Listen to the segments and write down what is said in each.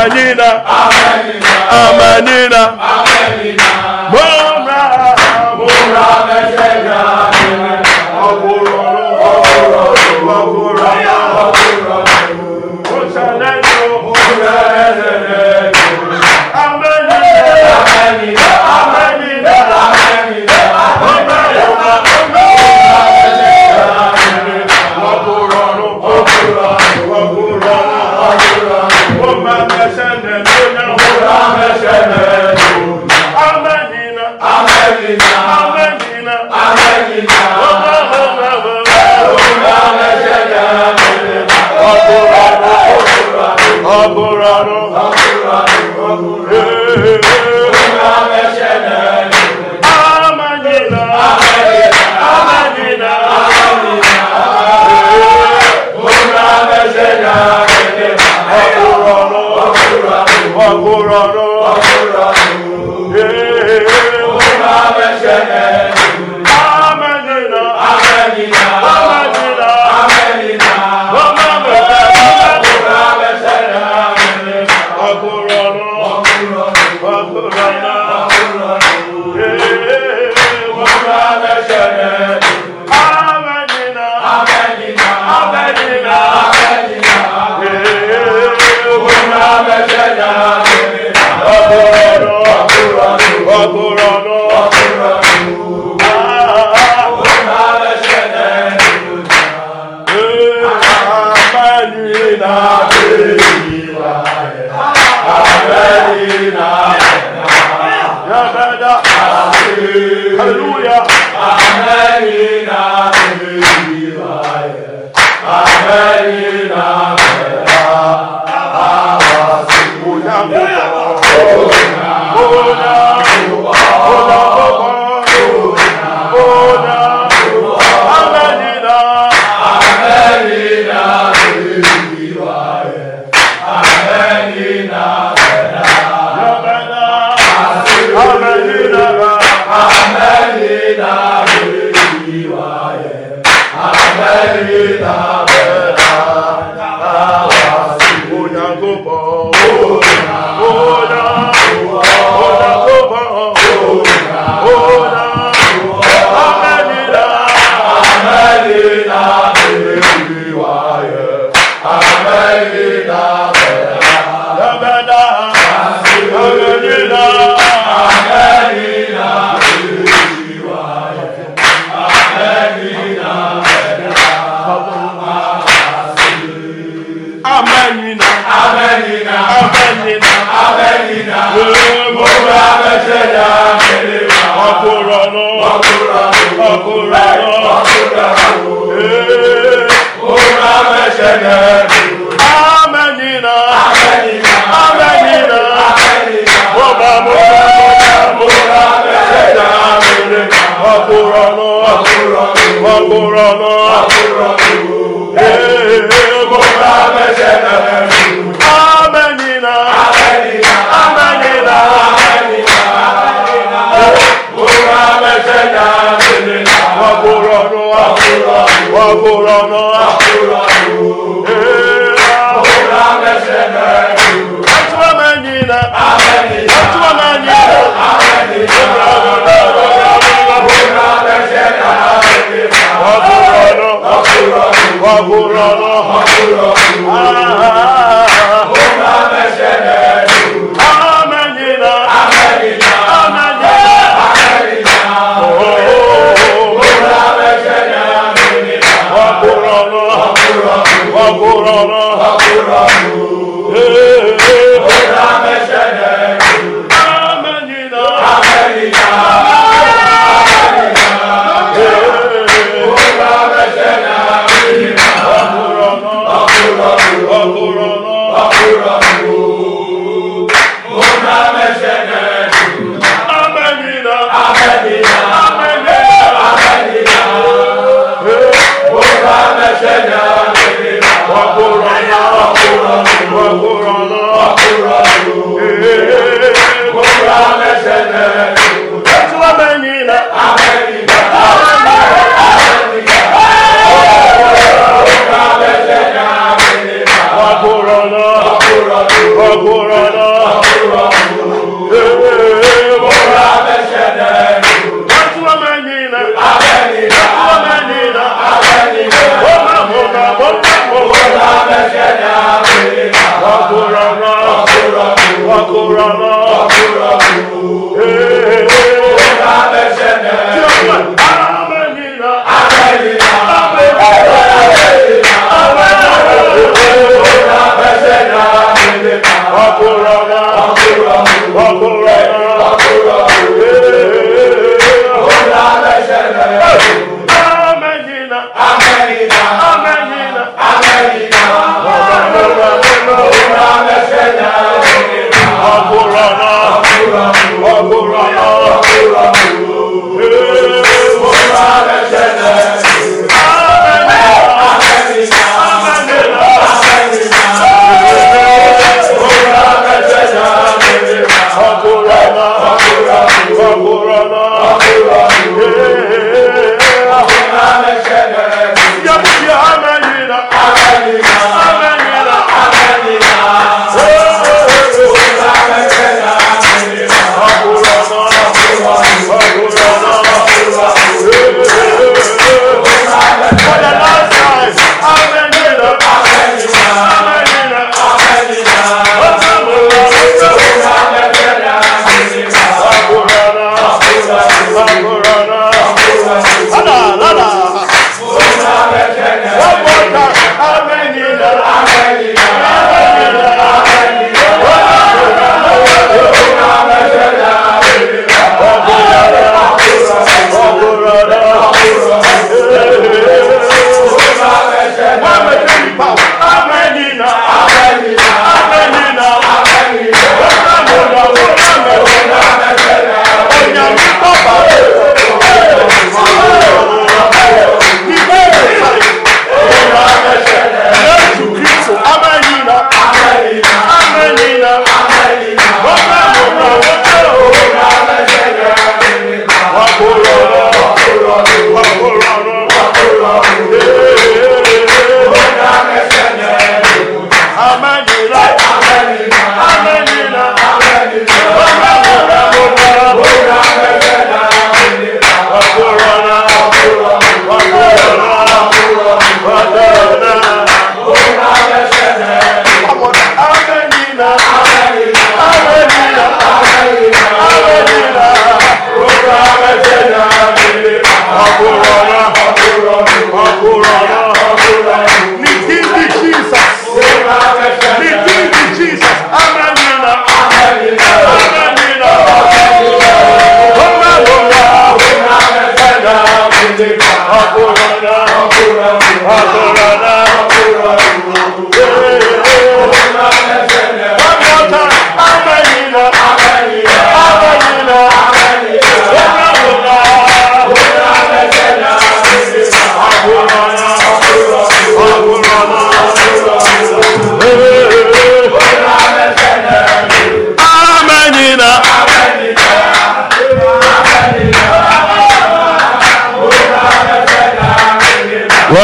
amanina amanina amanina. wakuramu. wakuramu.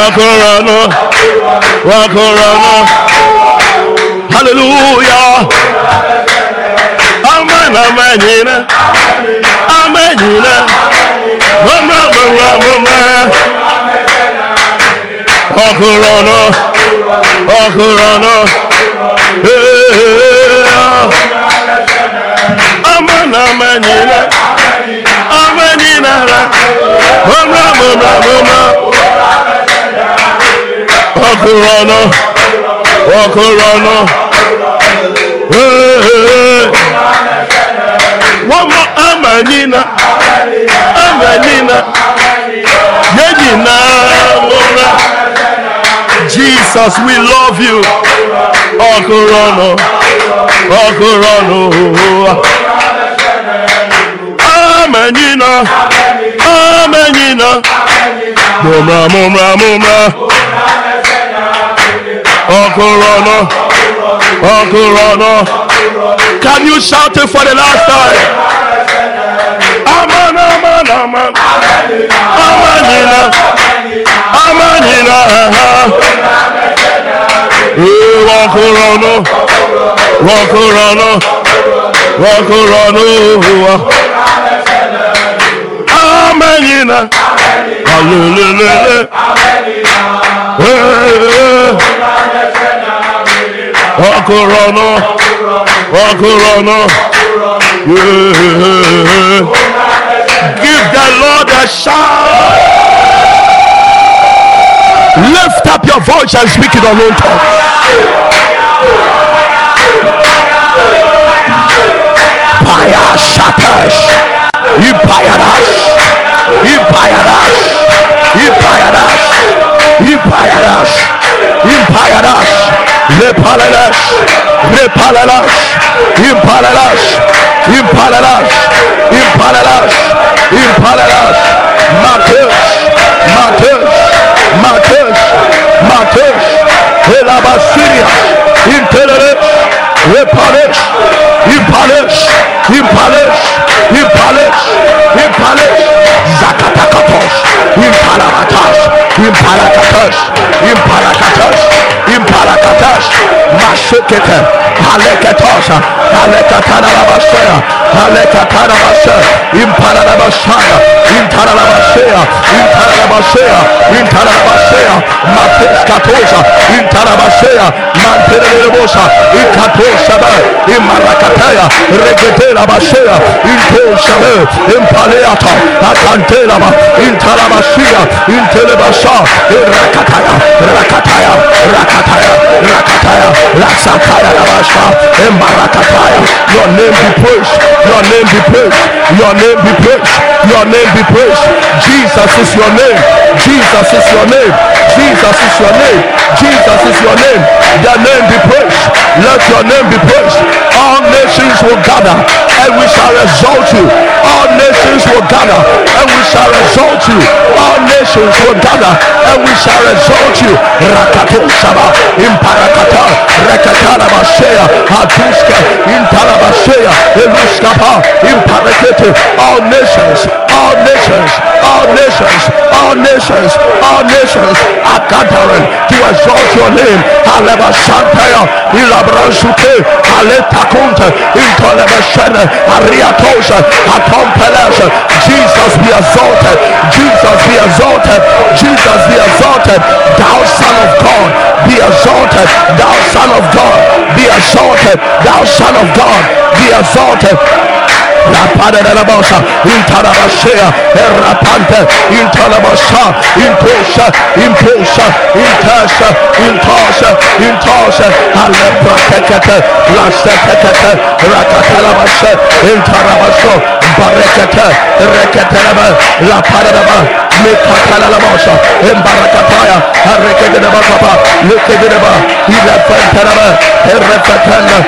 Wakorana, Wakorana, Hallelujah. Amen, amen, yina. Amen, yina. Mama, mama, mama. Wakorana, Wakorana. Amen, amen, yina. Amen, walk around her, walk around her. Hey, hey. Wama amanina, amanina, yedina. Jesus, we love you. Walk around her, walk around her. Amanina, amanina, mumra, mumra, mumra. Okorona. Okorona. Can you shout it for the last time? Aman, aman, aman. Amanina. Amanina. Wakorona. Wakorona. Wakorona. Ah. Amanina. Hallelujah. Wakorona. Wakorona. Yeah. Give the Lord a shout. Lift up your voice and speak in unknown tongues. Paya Shatash. Ipayadas. Ipayadas. Ipayadas. Ipayadas. Ipayadas. Repaladas. Repaladas. Impaladas. Impaladas. Impaladas. Impaladas. Mateus. Mateus. Mateus. Mateus. Elabasiria. Interes. Repaladas. Impaladas. Impaladas. Impaladas. Impaladas. Zakatakatos. Impalamatas. Impalakatas. Impalakatas. Impalakatas. Mashekete. Haleketosa. Halekatanabasaya. Halekatanabasaya. Impalabasaya. Intarabasaya. Intarabasaya. Intarabasaya. Mateskatosa. Intarabasaya. Mantererosa. Ikatosa. Your name be praised. Your name be praised. Your name be praised. Your name be praised. Jesus is your name. Jesus is your name. Jesus is your name. Jesus is your name. The name be praised. Let your name be praised. All nations will gather and we shall exalt you. All nations will gather and we shall exalt you. All nations will gather and we shall exalt you. Rakato Shaba Imparakata Rekatana Bashea Hatuska Intalabashea Eluskapa Imparakete All nations, all nations, all nations, all nations, all nations are gathering to exalt your name. Haleba Shantaya Ilabransuke Aletakunta Intolebashene Ariatosha Atompelesha Jesus be exalted, Jesus be exalted, Jesus be exalted, thou son of God, be exalted, thou son of God, be exalted, thou son of God, be exalted. Bosa, intarabashea, errapante, intalabasha, intosha, impulsa, intasha, intosha, intosha, alepra tekete, lasta tekete, rakatalabasha, intarabasho, barekete, reketelaba, la pada de ba, mekatalabasha, embarakataya, arekedebakapa, lekedeba, ilefentelaba, errefetenda,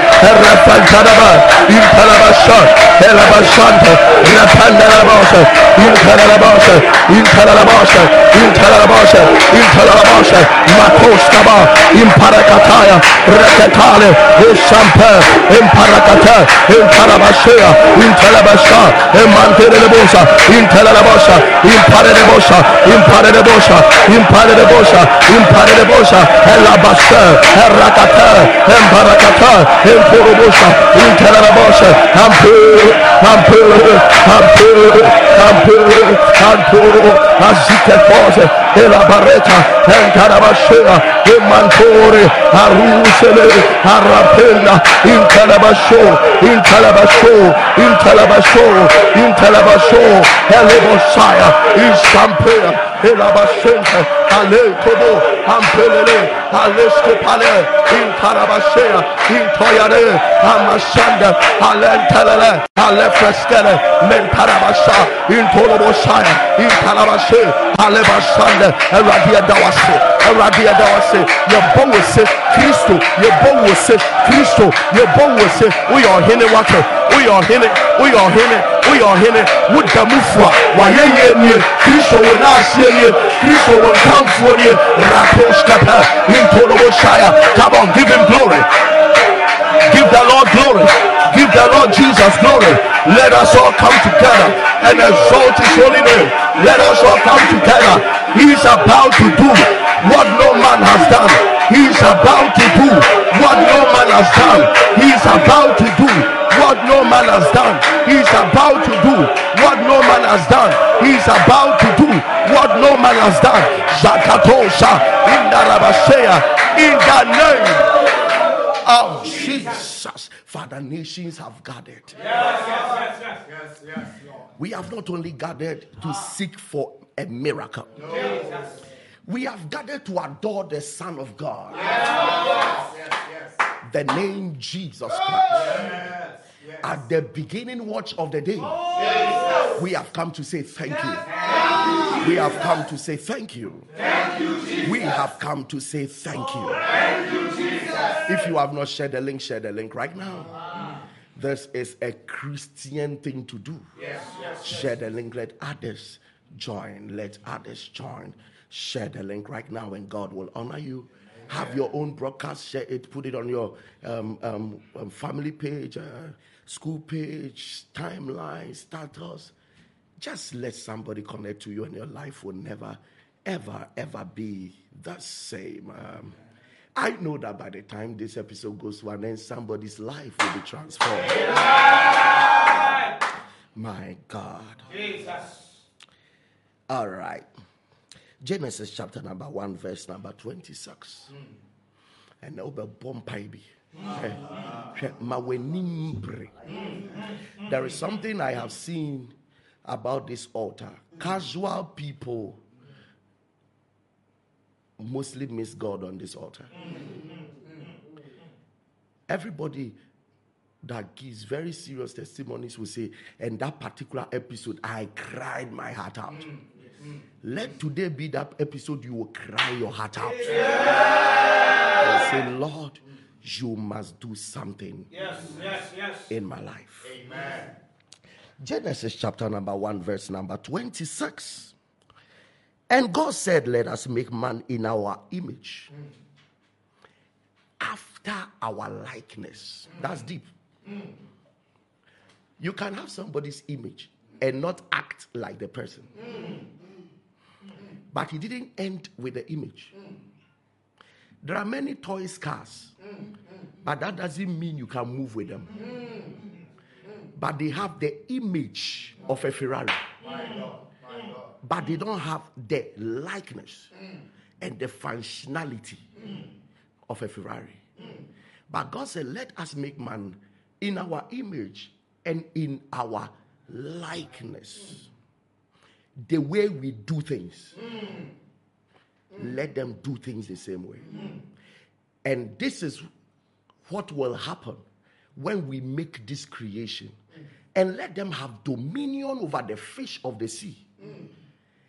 Elabashante, Rapandarabosha, Intarabosha, Intarabosha, Intarabosha, Intarabosha, Makoskaba, Imparakataya, Rekatale, Ishampe, Imparakata, Intarabashia, Intarabasha, Imantelebosa, Intarabosha, Imparebosha, Imparebosha, Imparebosha, Imparebosha, Elabasha, Erakata, Imparakata, Imporobosha, Intarabosha, Ampere, Ampere, Ampere, Ampere, Ampere, Azike Fose, Elabareta, Encarabashea, Emantore, Arusele, Arapena, Intalabasho, Intalabasho, Intalabasho, Intalabasho, Elebosaya, Isampea, Elabashente, Ale Tobo, Ampelele, Aleske Pale, Intarabashea, Intoyare, Amashanda, Alentelele, Alefreskele, Mentarabasha, Intolobosaya, Intarabashe, Alebashande, Eradia Dawase, Eradia Dawase, your bow will say, Christo, your bow will say, Christo, your bow will say, we are hene wake, we are hene, we are hene, we are hene, with the mufwa, wayeye nie, Christo will not see nie, Christo will come for you, Rakoskata, Intolobosaya, come on, give him glory. Give the Lord glory. Give the Lord Jesus glory. Let us all come together and exalt his holy name. Let us all come together. He is about to do what no man has done. He is about to do what no man has done. He is about to do what no man has done. He is about to do what no man has done. He is about to do what no man has done. Zakatosha in the in the name of Jesus. Father, nations have gathered. Yes, yes, yes, yes. Yes, yes, Lord. We have not only gathered to ah. seek for a miracle, we have gathered to adore the Son of God, Yes, yes, yes. the name Jesus Christ. Yes. At the beginning watch of the day, we have come to say thank you. We have come to say thank you. We have come to say thank you. If you have not shared the link, share the link right now. This is a Christian thing to do. Yes, yes. Share the link. Let others join. Let others join. Share the link right now, and God will honor you. Have your own broadcast. Share it. Put it on your um, um, um, family page, uh, school page, timeline, status. Just let somebody connect to you, and your life will never, ever, ever be the same. Um, I know that by the time this episode goes to an end, somebody's life will be transformed. My God. Jesus. All right. Genesis chapter number 1, verse number 26. And now be bompai bi. Hwɛ, ma w'anim. There is something I have seen about this altar. Casual people mostly miss God on this altar. Everybody that gives very serious testimonies will say, and that particular episode, I cried my heart out. Mm, Let today be that episode you will cry your heart out. And say, Lord, you must do something Yes, yes, yes. in my life. Amen. Genesis chapter number 1, verse number 26. And God said, Let us make man in our image, after our likeness. That's deep. You can have somebody's image and not act like the person. But he didn't end with the image. There are many toy cars, but that doesn't mean you can move with them. But they have the image of a Ferrari but they don't have the likeness and the functionality of a Ferrari. But God said, Let us make man in our image and in our likeness. The way we do things, let them do things the same way. And this is what will happen when we make this creation and let them have dominion over the fish of the sea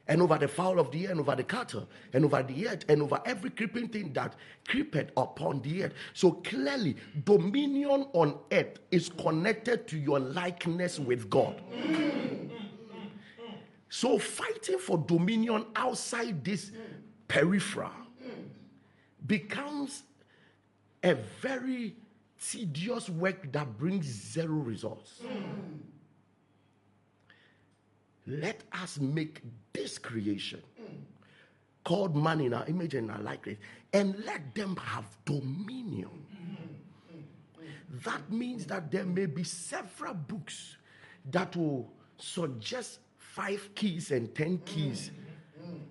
and over the fowl of the air, and over the cattle, and over the earth, and over every creeping thing that creepeth upon the earth. So clearly, dominion on earth is connected to your likeness with God. So fighting for dominion outside this peripheral becomes a very tedious work that brings zero results. Let us make this creation called man in our image and our likeness and let them have dominion. That means that there may be several books that will suggest five keys and ten keys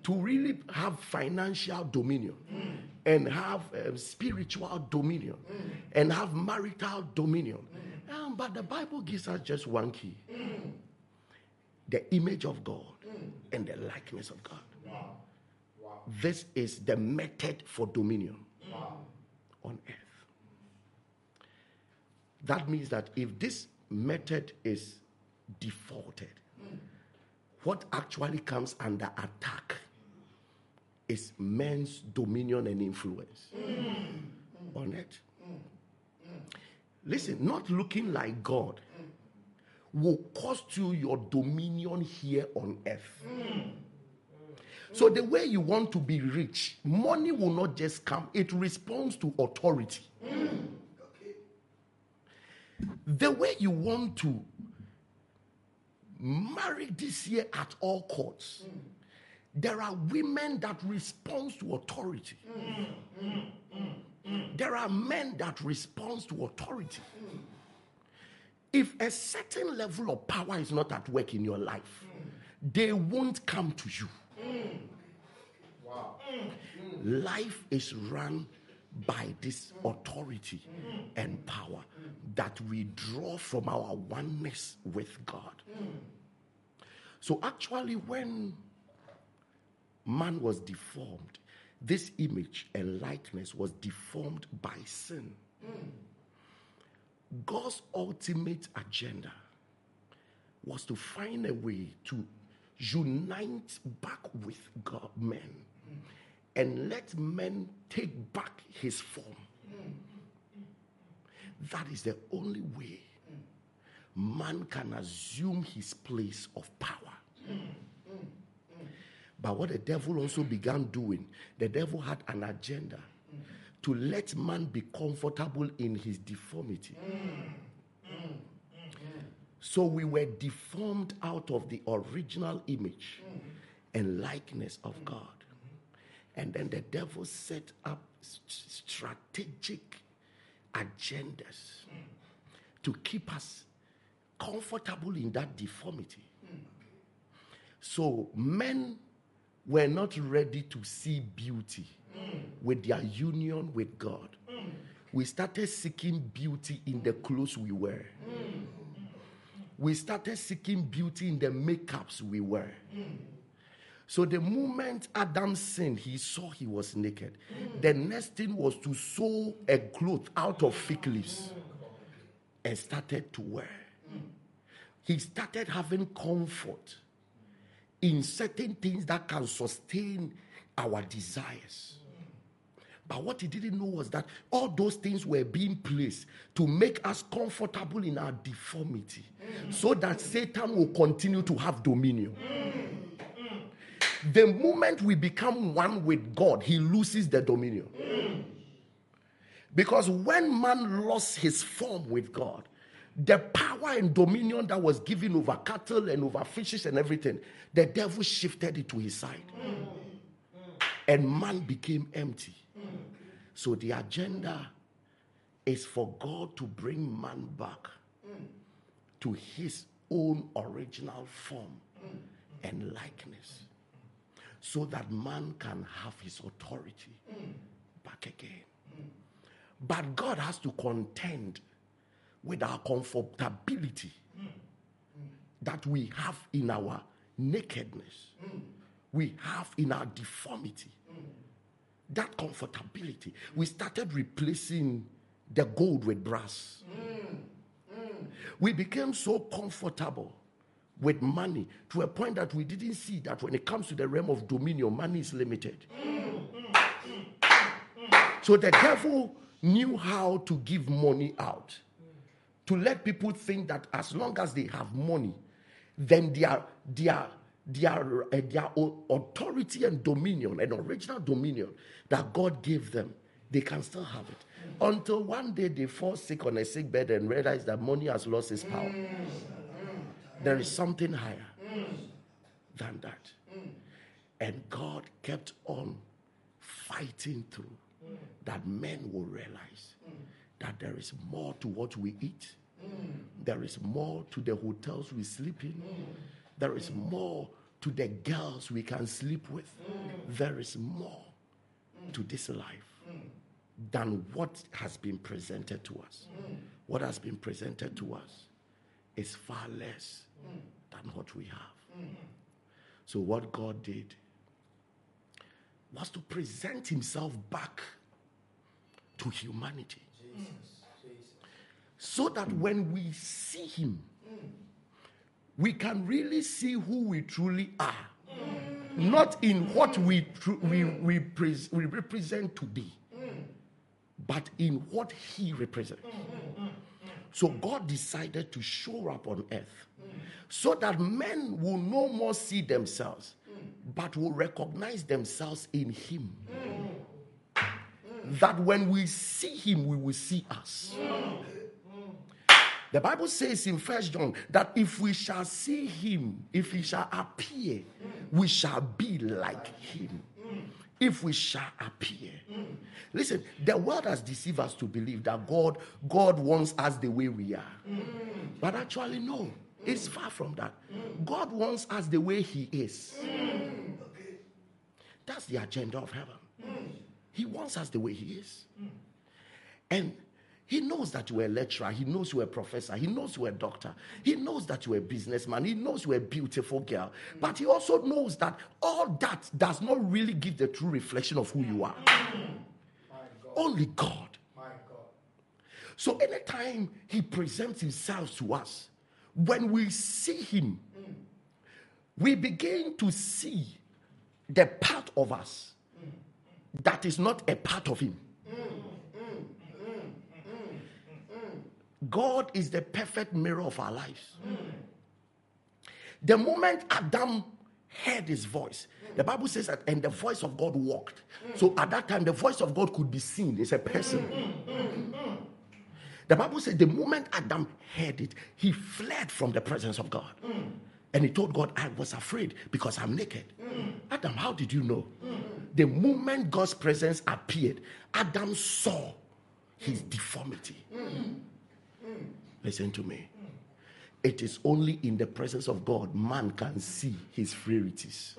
to really have financial dominion and have um, spiritual dominion and have marital dominion. Um, but the Bible gives us just one key the image of God and the likeness of God. Wow. Wow. This is the method for dominion Wow. on earth. That means that if this method is defaulted, what actually comes under attack is men's dominion and influence mm. on it. Listen, not looking like God will cost you your dominion here on earth. Mm. So, the way you want to be rich, money will not just come, it responds to authority. Mm. The way you want to marry this year at all costs, mm. there are women that respond to authority. Mm, mm, there are men that respond to authority. If a certain level of power is not at work in your life, they won't come to you. Wow. Life is run by this authority and power that we draw from our oneness with God. So, actually, when man was deformed, this image and likeness was deformed by sin. God's ultimate agenda was to find a way to unite back with God, men, and let men take back his form. That is the only way man can assume his place of power. But what the devil also began doing, the devil had an agenda to let man be comfortable in his deformity. So we were deformed out of the original image and likeness of God. And then the devil set up strategic agendas to keep us comfortable in that deformity. So men were not ready to see beauty with their union with God. We started seeking beauty in the clothes we wear. We started seeking beauty in the makeups we wear. So the moment Adam sinned, he saw he was naked. The next thing was to sew a cloth out of fig leaves and started to wear. He started having comfort in certain things that can sustain our desires. But what he didn't know was that all those things were being placed to make us comfortable in our deformity so that Satan will continue to have dominion. The moment we become one with God, he loses the dominion. Because when man lost his form with God, the power and dominion that was given over cattle and over fishes and everything, the devil shifted it to his side. And man became empty. So the agenda is for God to bring man back to his own original form and likeness so that man can have his authority back again. But God has to contend with our comfortability that we have in our nakedness, we have in our deformity. That comfortability. We started replacing the gold with brass. We became so comfortable with money to a point that we didn't see that when it comes to the realm of dominion, money is limited. So the devil knew how to give money out to let people think that as long as they have money, then their their their, uh, their authority and dominion and original dominion that God gave them, they can still have it. Until one day they fall sick on a sick bed and realize that money has lost its power. There is something higher than that. And God kept on fighting through that men will realize that there is more to what we eat. There is more to the hotels we sleep in. There is more to the girls we can sleep with. There is more to this life than what has been presented to us. What has been presented to us is far less mm. than what we have. Mm. So, what God did was to present Himself back to humanity. So that when we see Him, mm. we can really see who we truly are. Not in what we, tru- we, we, pres- we represent to be, but in what He represents. Mm-hmm. So God decided to show up on earth so that men will no more see themselves, but will recognize themselves in Him. That when we see Him, we will see us. The Bible says in First John that if we shall see Him, if He shall appear, we shall be like Him. If we shall appear. Listen, the world has deceived us to believe that God, God wants us the way we are. But actually, no. It's far from that. God wants us the way He is. That's the agenda of heaven. He wants us the way He is. And He knows that you're a lecturer. He knows you're a professor. He knows you're a doctor. He knows that you're a businessman. He knows you're a beautiful girl. But He also knows that all that does not really give the true reflection of who you are. God. Only God. God. So anytime he presents himself to us, when we see him, we begin to see the part of us that is not a part of him. God is the perfect mirror of our lives. The moment Adam heard his voice, the Bible says that, and the voice of God walked. So at that time, the voice of God could be seen. It's a person. The Bible says the moment Adam heard it, he fled from the presence of God. And he told God, I was afraid because I'm naked. Adam, how did you know? The moment God's presence appeared, Adam saw his deformity. Listen to me. It is only in the presence of God man can see his frailties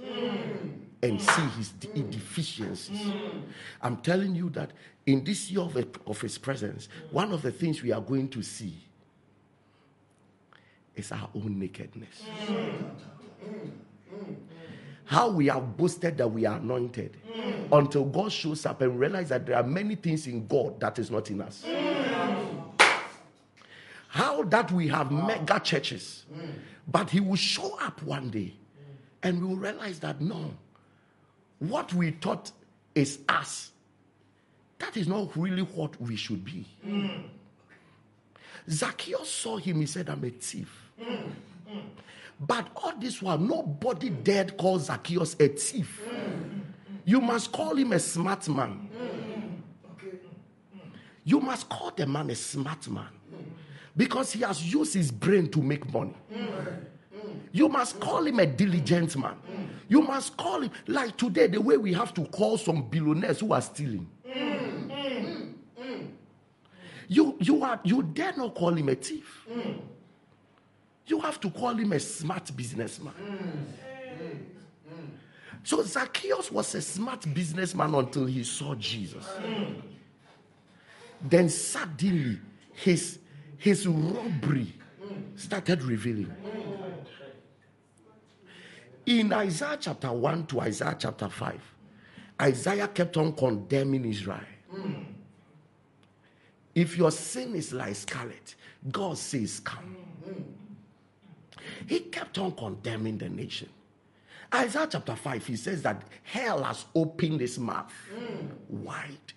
and see his de- deficiencies. I'm telling you that in this year of, of his presence, one of the things we are going to see is our own nakedness. How we have boasted that we are anointed until God shows up and realize that there are many things in God that is not in us. How that we have mega churches, mm. but He will show up one day and we will realize that no, what we thought is us, that is not really what we should be. Mm. Zacchaeus saw him, he said, I'm a thief. Mm. But all this while, nobody dared call Zacchaeus a thief. You must call him a smart man. You must call the man a smart man because he has used his brain to make money. You must call him a diligent man. You must call him like today, the way we have to call some billionaires who are stealing. You you are you dare not call him a thief. You have to call him a smart businessman. So Zacchaeus was a smart businessman until he saw Jesus. Then suddenly his his robbery started revealing. In Isaiah chapter 1 to Isaiah chapter 5, Isaiah kept on condemning Israel. If your sin is like scarlet, God says, Come. He kept on condemning the nation. Isaiah chapter 5, he says that hell has opened its mouth wide.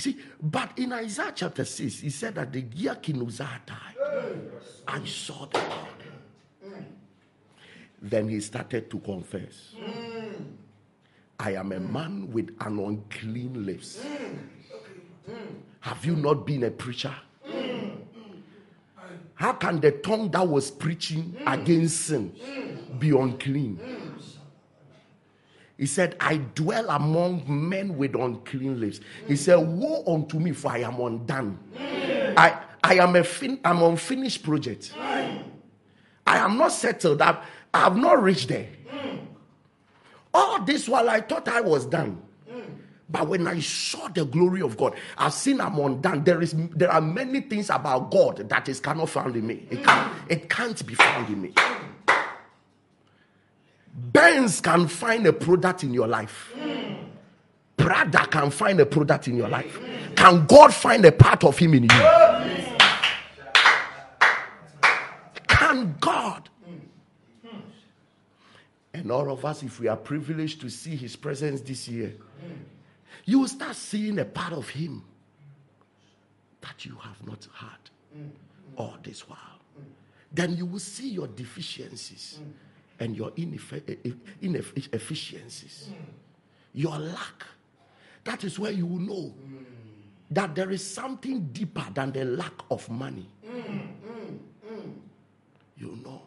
You see, but in Isaiah chapter 6, he said that the Uzziah died, I saw the Lord. Then he started to confess. Hmm. I am a man with an unclean lips. Hmm. Hmm. Have you not been a preacher? How can the tongue that was preaching against sin be unclean? He said, I dwell among men with unclean lips. He said, Woe unto me, for I am undone. I, I am a fin- I'm unfinished project. I am not settled. I, I have not reached there. All this while I thought I was done. But when I saw the glory of God, I've seen I'm undone. There is there are many things about God that is cannot found in me. It can it can't be found in me. Benz can find a product in your life. Prada can find a product in your life. Can God find a part of Him in you? Can God? And all of us, if we are privileged to see His presence this year, you will start seeing a part of Him that you have not had all this while. Then you will see your deficiencies and your eh, eh, inefficiencies, hmm. your lack. That is where you will know hmm. that there is something deeper than the lack of money. Hmm, you know.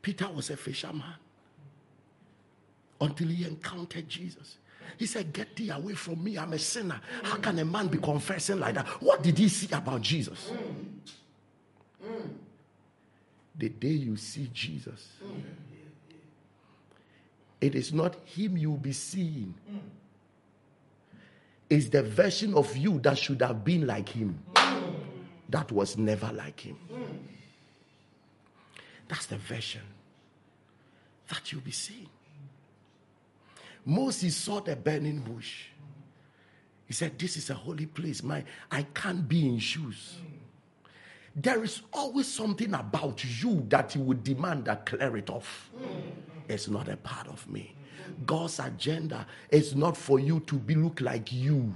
Peter was a fisherman until he encountered Jesus. He said, Get thee away from me. I'm a sinner. How can a man be confessing like that? What did he see about Jesus? The day you see Jesus, It is not him you'll be seeing. It's the version of you that should have been like him. That was never like him. That's the version that you'll be seeing. Moses saw the burning bush. He said, This is a holy place. My I can't be in shoes. There is always something about you that you would demand that clear it off. It's not a part of me. God's agenda is not for you to be look like you,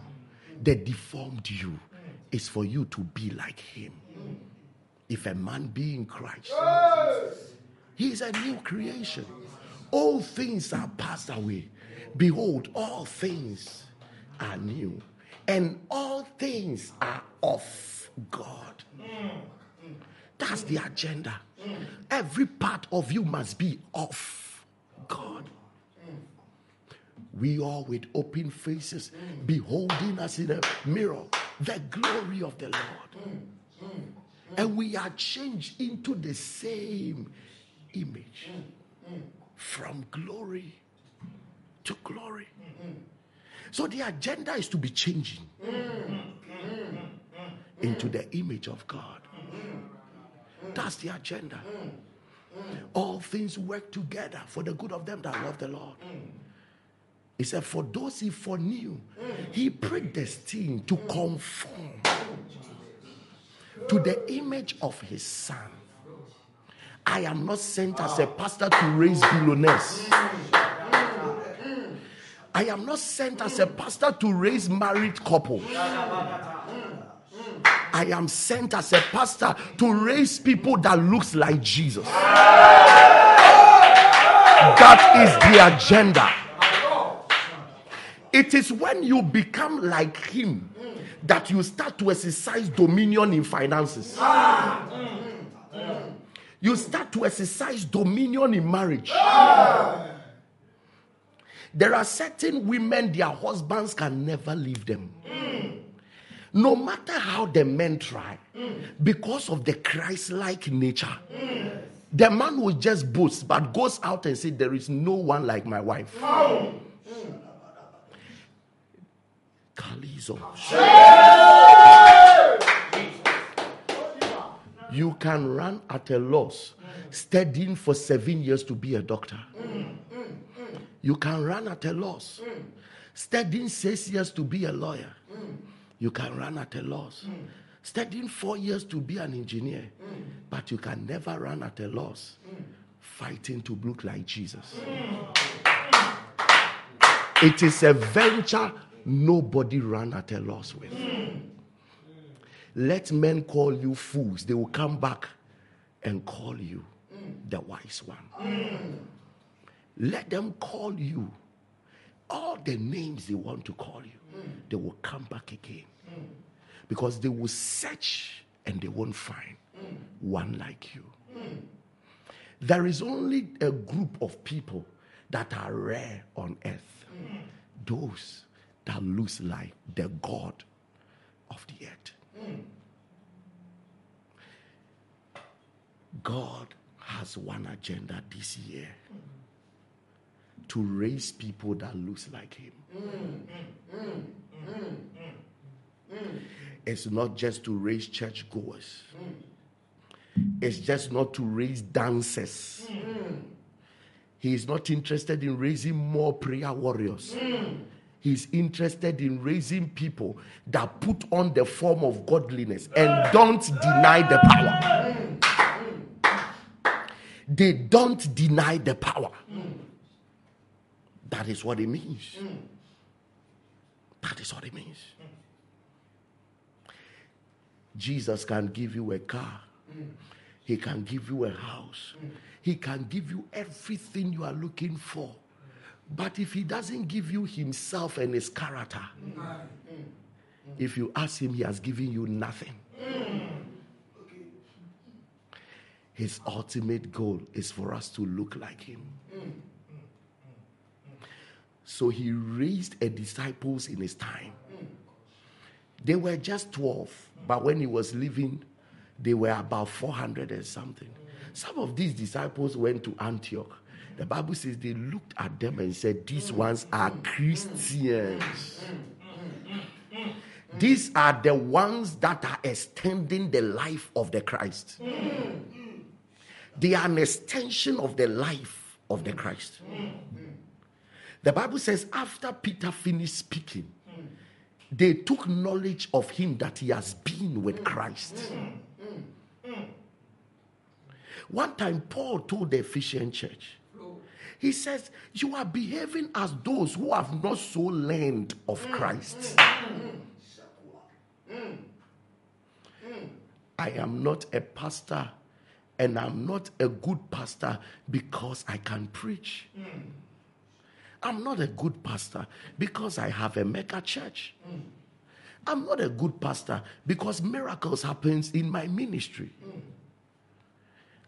the deformed you. It's for you to be like him. If a man be in Christ, he is a new creation. All things are passed away. Behold, all things are new, and all things are of God. That's the agenda. Every part of you must be of God. We all with open faces, beholding us in a mirror, the glory of the Lord. And we are changed into the same image from glory to glory. So the agenda is to be changing into the image of God. That's the agenda. All things work together for the good of them that love the Lord. He said, For those he foreknew, he predestined to conform to the image of his son. I am not sent as a pastor to raise billionaires. I am not sent as a pastor to raise married couples. I am sent as a pastor to raise people that looks like Jesus. That is the agenda. It is when you become like him that you start to exercise dominion in finances. You start to exercise dominion in marriage. There are certain women, their husbands can never leave them. No matter how the men try, because of the Christ like nature, the man will just boast but goes out and say, There is no one like my wife. Kalizo. You can run at a loss, studying for seven years to be a doctor. You can run at a loss, studying six years to be a lawyer. You can run at a loss, hmm. studying four years to be an engineer, hmm. but you can never run at a loss hmm. fighting to look like Jesus. It is a venture nobody ran at a loss with. Let men call you fools, they will come back and call you the wise one. Let them call you. All the names they want to call you. They will come back again because they will search and they won't find one like you. There is only a group of people that are rare on earth those that looks like the God of the earth. God has one agenda this year to raise people that looks like him. Mm. It's not just to raise church goers. Mm. It's just not to raise dancers. Mm. He is not interested in raising more prayer warriors. He's interested in raising people that put on the form of godliness and don't deny the power. They don't deny the power. That is what it means. That is what it means. Jesus can give you a car. He can give you a house. He can give you everything you are looking for. But if he doesn't give you himself and his character, if you ask him, he has given you nothing. His ultimate goal is for us to look like him. So he raised a disciples in his time. They were just 12, but when he was living, they were about 400 and something. Some of these disciples went to Antioch The Bible says they looked at them and said, These ones are Christians. These are the ones that are extending the life of the Christ. They are an extension of the life of the Christ. The Bible says, after Peter finished speaking, they took knowledge of him that he has been with Christ. One time, Paul told the Ephesian church, he says, You are behaving as those who have not so learned of Christ. I am not a pastor and I'm not a good pastor because I can preach. I'm not a good pastor because I have a mega church. I'm not a good pastor because miracles happens in my ministry.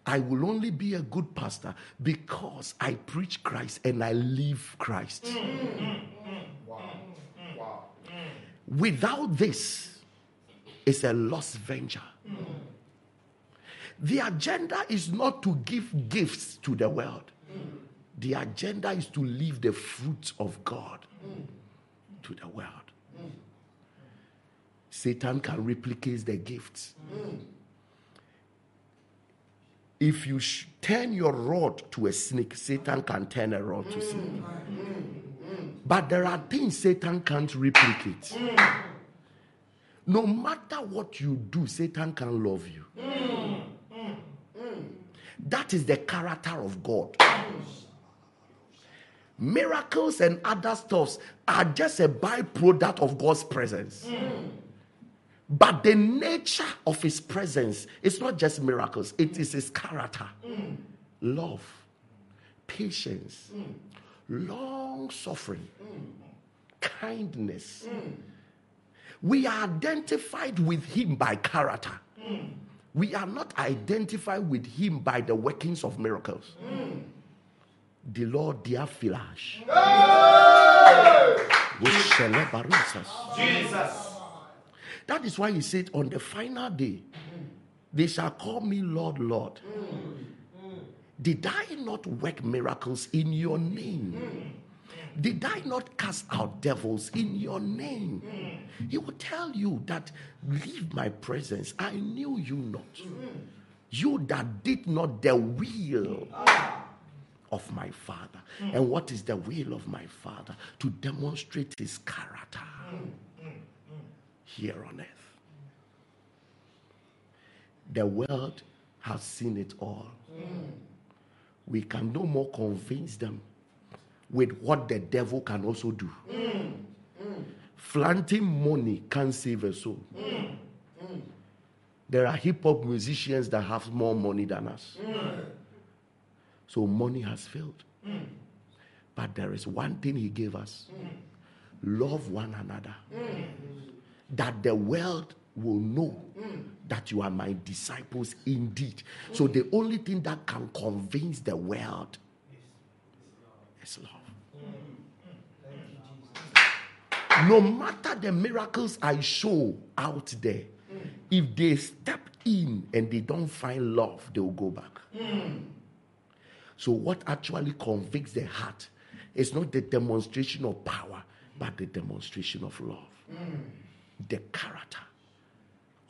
I will only be a good pastor because I preach Christ and I live Christ. Wow. Wow. Without this, it's a lost venture. The agenda is not to give gifts to the world. The agenda is to leave the fruits of God to the world. Satan can replicate the gifts. If you sh- turn your rod to a snake, Satan can turn a rod to snake. But there are things Satan can't replicate. No matter what you do, Satan can love you. That is the character of God. Miracles and other stuffs are just a byproduct of God's presence. Mm. But the nature of his presence is not just miracles, it is his character. Mm. Love, patience, mm. long suffering, kindness. We are identified with him by character. We are not identified with him by the workings of miracles. The Lord, dear Filash. Jesus. That is why he said, On the final day, they shall call me Lord, Lord. Did I not work miracles in your name? Did I not cast out devils in your name? He will tell you that, leave my presence. I knew you not. You that did not the will of my Father. And what is the will of my Father? To demonstrate his character here on earth. The world has seen it all. We can no more convince them with what the devil can also do. Flaunting money can't save a soul. There are hip hop musicians that have more money than us. So money has failed. But there is one thing he gave us love one another. That the world will know that you are my disciples indeed. So the only thing that can convince the world is love. No matter the miracles I show out there, if they step in and they don't find love, they will go back. So, what actually convicts the heart is not the demonstration of power, but the demonstration of love. Mm. The character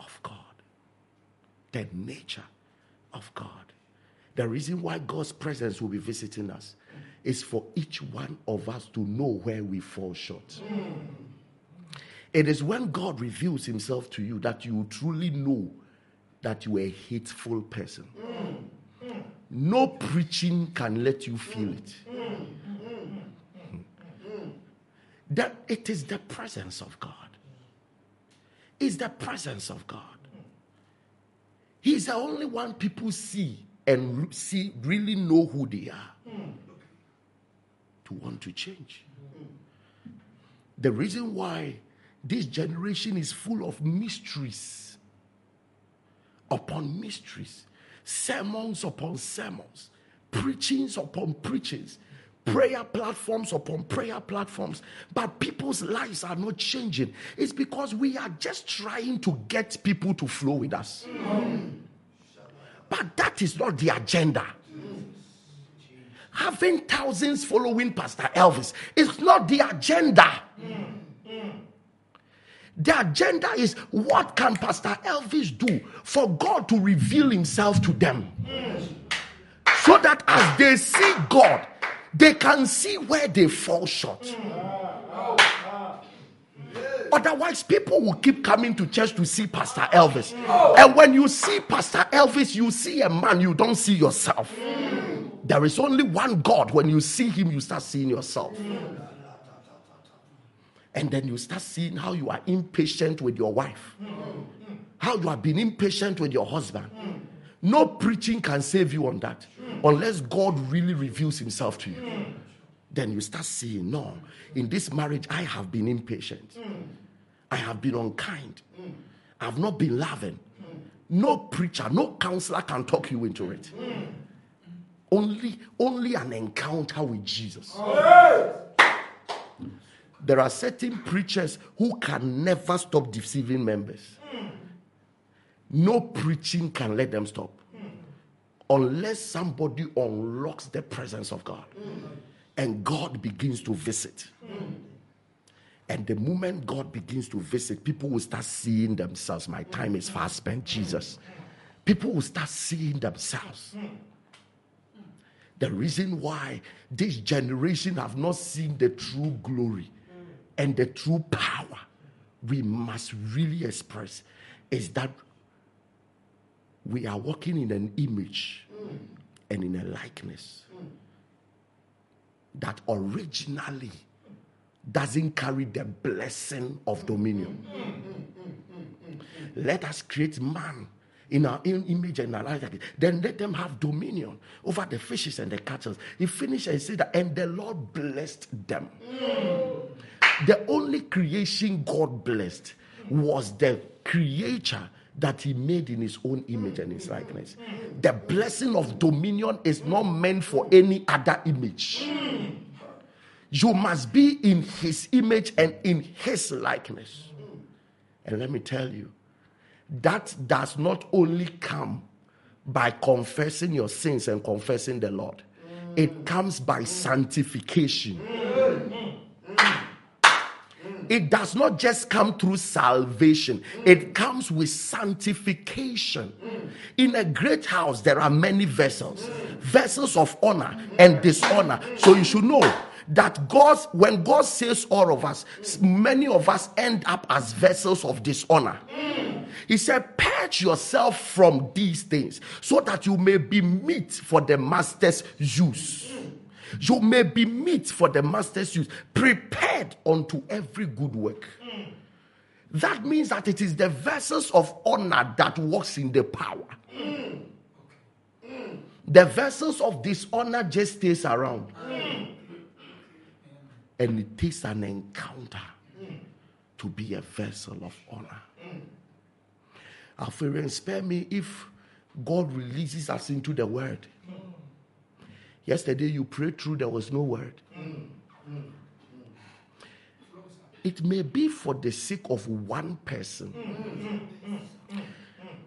of God, the nature of God. The reason why God's presence will be visiting us is for each one of us to know where we fall short. Mm. It is when God reveals himself to you that you truly know that you are a hateful person. Mm. No preaching can let you feel it. That it is the presence of God. It's the presence of God. He's the only one people see and see really know who they are to want to change. The reason why this generation is full of mysteries upon mysteries, sermons upon sermons, preachings upon preachings, prayer platforms upon prayer platforms, but people's lives are not changing. It's because we are just trying to get people to flow with us. But that is not the agenda. having thousands following Pastor Elvis is not the agenda. The agenda is what can Pastor Elvis do for God to reveal himself to them? So that as they see God, they can see where they fall short. Otherwise, people will keep coming to church to see Pastor Elvis. And when you see Pastor Elvis, you see a man, you don't see yourself. There is only one God. When you see him, you start seeing yourself. And then you start seeing how you are impatient with your wife, how you have been impatient with your husband. No preaching can save you on that unless God really reveals himself to you. Then you start seeing, no, in this marriage, I have been impatient. I have been unkind. I have not been loving. No preacher, no counselor can talk you into it. Only, only an encounter with Jesus. There are certain preachers who can never stop deceiving members. No preaching can let them stop unless somebody unlocks the presence of God and God begins to visit. And the moment God begins to visit, people will start seeing themselves. My time is fast spent, Jesus. People will start seeing themselves. The reason why this generation have not seen the true glory and the true power we must really express is that we are walking in an image and in a likeness that originally doesn't carry the blessing of dominion. Let us create man in our image and our likeness. Then let them have dominion over the fishes and the cattle. He finished and said that, and the Lord blessed them. The only creation God blessed was the creature that he made in his own image and his likeness. The blessing of dominion is not meant for any other image. You must be in his image and in his likeness. And let me tell you, that does not only come by confessing your sins and confessing the Lord, it comes by sanctification. It does not just come through salvation, it comes with sanctification. In a great house, there are many vessels vessels of honor and dishonor. So you should know that God, when God says all of us, many of us end up as vessels of dishonor. He said, Purge yourself from these things so that you may be meet for the master's use. You may be meet for the master's use, prepared unto every good work. That means that it is the vessels of honor that works in the power. The vessels of dishonor just stays around. And it takes an encounter to be a vessel of honor. Alpharian, spare me if God releases us into the word. Yesterday you prayed through, there was no word. It may be for the sake of one person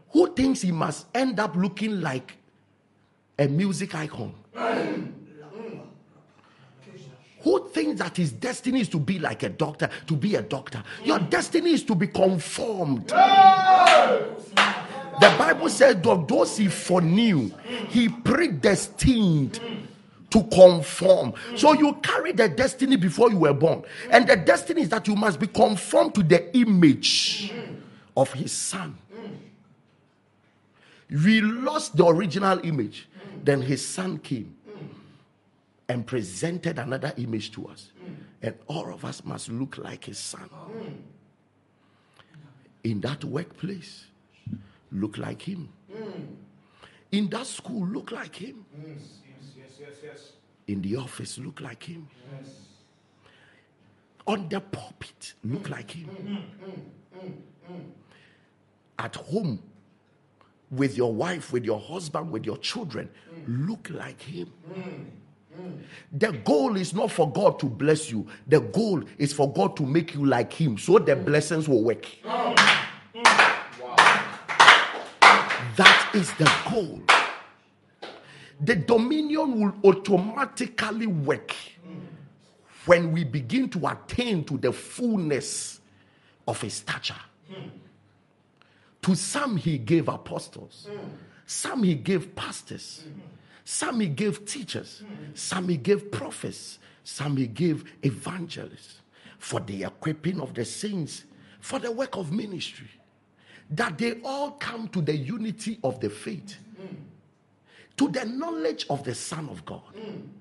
who thinks he must end up looking like a music icon. Who thinks that his destiny is to be like a doctor, to be a doctor? Your destiny is to be conformed. The Bible said, those he foreknew, he predestined to conform. So you carry the destiny before you were born. And the destiny is that you must be conformed to the image of his son. We lost the original image. Then his son came and presented another image to us. And all of us must look like his son. In that workplace, look like him. In that school, look like him. Yes, yes, yes, yes. In the office, look like him. Yes. On the pulpit, look like him. At home, with your wife, with your husband, with your children, look like him. The goal is not for God to bless you. The goal is for God to make you like Him so the blessings will work. That is the goal. The dominion will automatically work when we begin to attain to the fullness of his stature. To some, he gave apostles, some, he gave pastors, some, he gave teachers, some, he gave prophets, some, he gave evangelists for the equipping of the saints, for the work of ministry, that they all come to the unity of the faith. To the knowledge of the Son of God,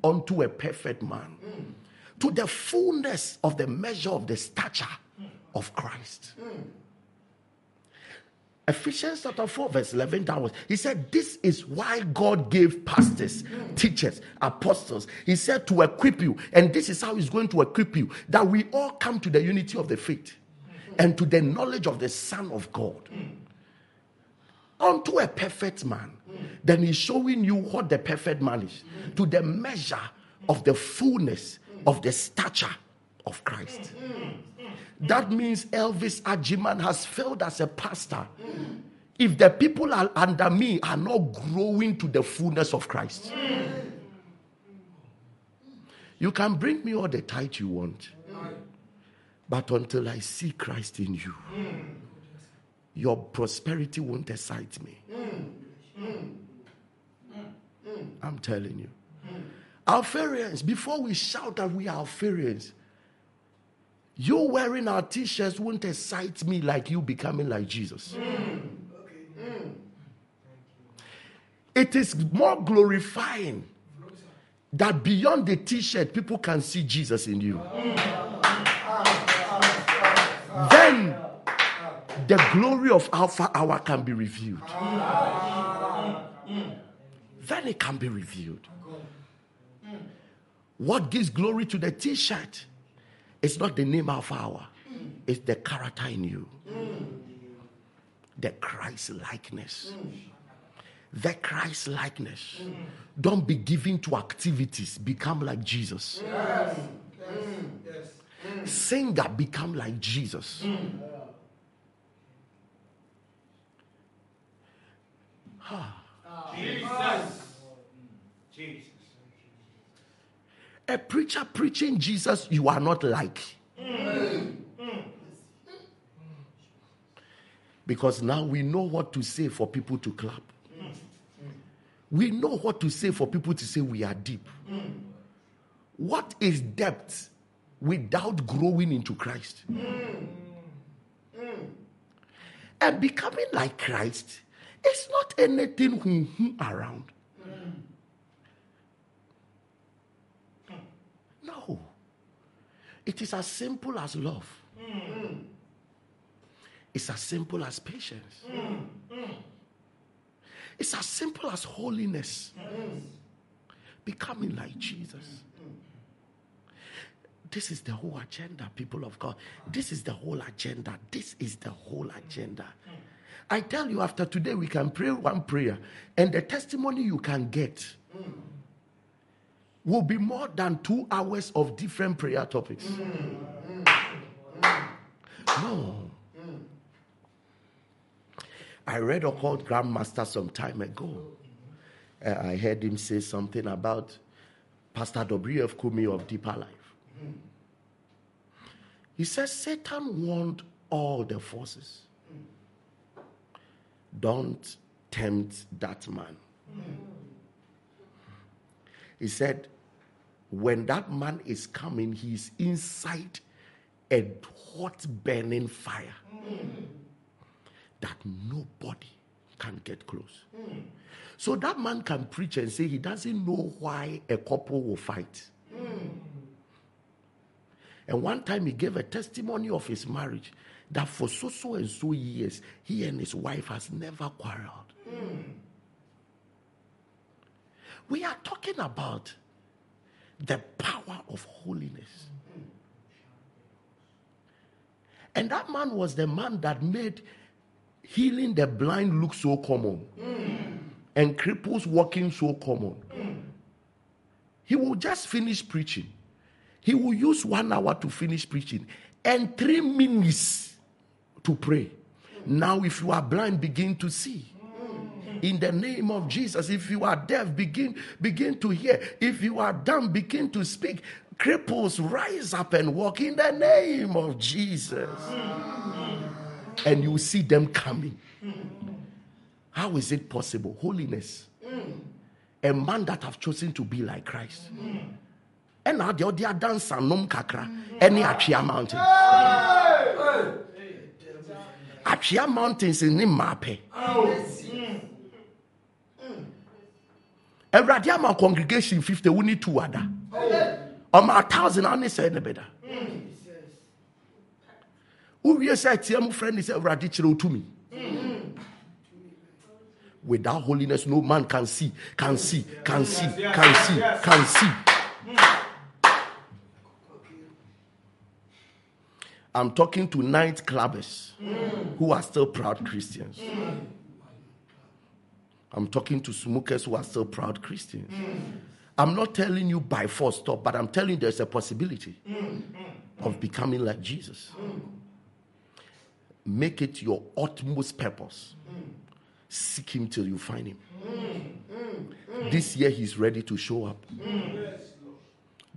unto a perfect man, to the fullness of the measure of the stature of Christ. Ephesians chapter 4, verse 11 downwards. He said, This is why God gave pastors, teachers, apostles. He said to equip you, and this is how He's going to equip you, that we all come to the unity of the faith and to the knowledge of the Son of God. Unto a perfect man. Then He's showing you what the perfect man is, to the measure of the fullness of the stature of Christ. That means Elvis Agyemang has failed as a pastor. If the people are under me are not growing to the fullness of Christ, you can bring me all the tithe you want. But until I see Christ in you, your prosperity won't excite me. I'm telling you. Alpharians, before we shout that we are Alpharians, you wearing our t shirts won't excite me like you becoming like Jesus. It is more glorifying that beyond the t shirt, people can see Jesus in you. Then the glory of Alpha Hour can be revealed. Then it can be revealed. What gives glory to the t shirt? It's not the name Alpha Hour, it's the character in you, the Christ likeness. The Christ likeness. Don't be given to activities, become like Jesus. Mm. Singer, become like Jesus. Mm. Jesus. Ah. Jesus. A preacher preaching Jesus, you are not like. Mm. Because now we know what to say for people to clap. We know what to say for people to say we are deep. What is depth without growing into Christ? Mm. Mm. And becoming like Christ is not anything around. Mm. No. It is as simple as love. It's as simple as patience. It's as simple as holiness. Becoming like Jesus. This is the whole agenda, people of God. This is the whole agenda. This is the whole agenda. I tell you, after today, we can pray one prayer, and the testimony you can get will be more than two hours of different prayer topics. No. I read a called Grandmaster some time ago. Uh, I heard him say something about Pastor W.F. Kumuyi of Deeper Life. He says Satan warned all the forces. Don't tempt that man. He said, when that man is coming, he is inside a hot burning fire that nobody can get close. So that man can preach and say he doesn't know why a couple will fight. And one time he gave a testimony of his marriage that for so so and so years he and his wife has never quarreled. We are talking about the power of holiness. And that man was the man that made healing the blind look so common and cripples walking so common. He will just finish preaching. He will use one hour to finish preaching and three minutes to pray. Now, if you are blind, begin to see. In the name of Jesus, if you are deaf, begin begin to hear. If you are dumb, begin to speak. Cripples rise up and walk in the name of Jesus. And you see them coming. How is it possible? Holiness. A man that have chosen to be like Christ. And now the other dancer nom kakra. Mm. Any Achia mountain. Achia mountains in Nimape. Awurade ama congregation 50 wo ne two ada ɔma a thousand a ne sɛ ne bɛda wowie mm. sɛ teɛ mu frɛ ne sɛ awurade kyerɛ wo mm. without holiness no man can see can see can see can see can see i'm talking to night clubbers who are still proud christians. I'm talking to smokers who are still proud christians. I'm not telling you by force stop but i'm telling you there's a possibility of becoming like jesus. Make it your utmost purpose. Seek him till you find him. This year he's ready to show up.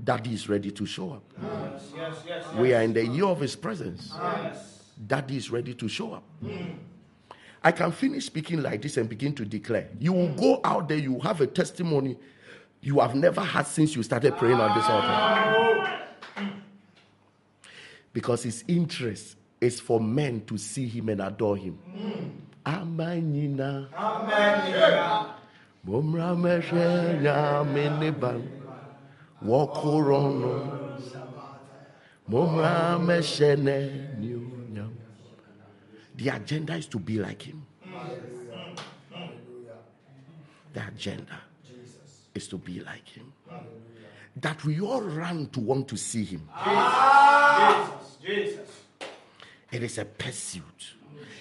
Daddy is ready to show up. Yes, yes, yes. We are in the year of his presence. Daddy is ready to show up. Hmm. I can finish speaking like this and begin to declare. You will go out there, you will have a testimony you have never had since you started praying on this altar. Because his interest is for men to see him and adore him. Hmm. Momra meshe nyame Wokorono. Momra meshe ne. The agenda is to be like him. The agenda is to be like him. That we all run to want to see him. Jesus, Jesus. It is a pursuit.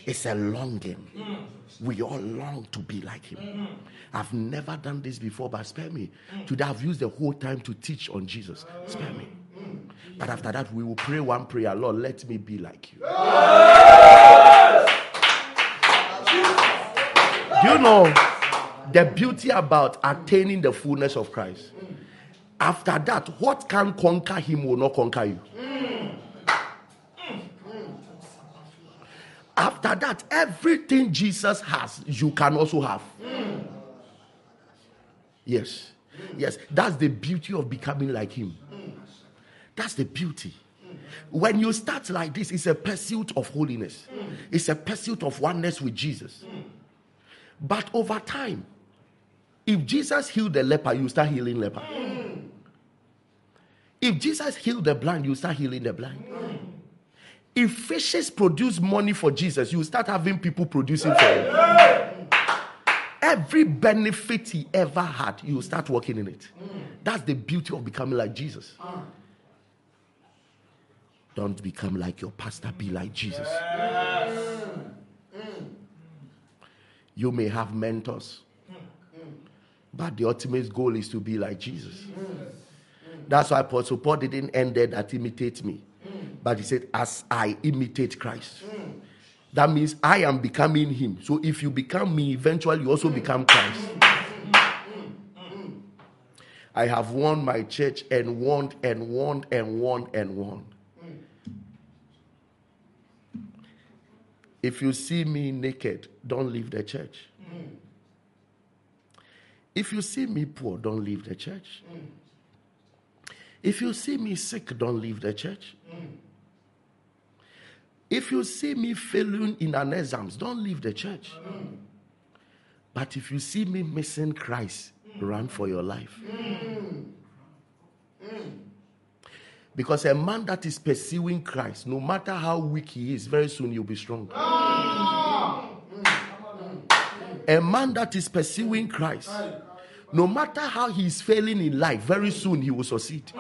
It's a longing. We all long to be like him. I've never done this before, but spare me. Today I've used the whole time to teach on Jesus. Spare me. But after that, we will pray one prayer Lord, let me be like you. Do you know the beauty about attaining the fullness of Christ? After that, what can conquer him will not conquer you. After that, everything Jesus has, you can also have. Yes. Yes. That's the beauty of becoming like Him. That's the beauty. When you start like this, it's a pursuit of holiness, it's a pursuit of oneness with Jesus. But over time, if Jesus healed the leper, you start healing leper. If Jesus healed the blind, you start healing the blind. If fishes produce money for Jesus, you start having people producing for him. Every benefit he ever had, you start working in it. That's the beauty of becoming like Jesus. Don't become like your pastor, be like Jesus. You may have mentors, but the ultimate goal is to be like Jesus. That's why Apostle Paul didn't end there that imitate me. But he said, as I imitate Christ. That means I am becoming him. So if you become me, eventually you also become Christ. I have won my church and won and won and won and won. If you see me naked, don't leave the church. If you see me poor, don't leave the church. If you see me sick, don't leave the church. If you see me failing in an exams, don't leave the church. But if you see me missing Christ, run for your life. Because a man that is pursuing Christ, no matter how weak he is, very soon he'll be strong. A man that is pursuing Christ, no matter how he is failing in life, very soon he will succeed.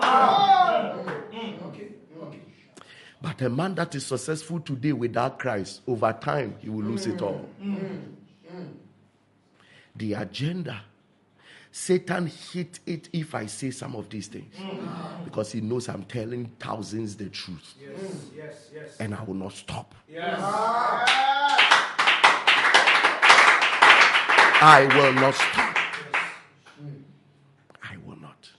But a man that is successful today without Christ, over time, he will lose it all. Mm, mm, mm. The agenda. Satan hit it if I say some of these things because he knows I'm telling thousands the truth Yes, yes, yes. and I will not stop. Yes. Ah. I will not stop. I will not.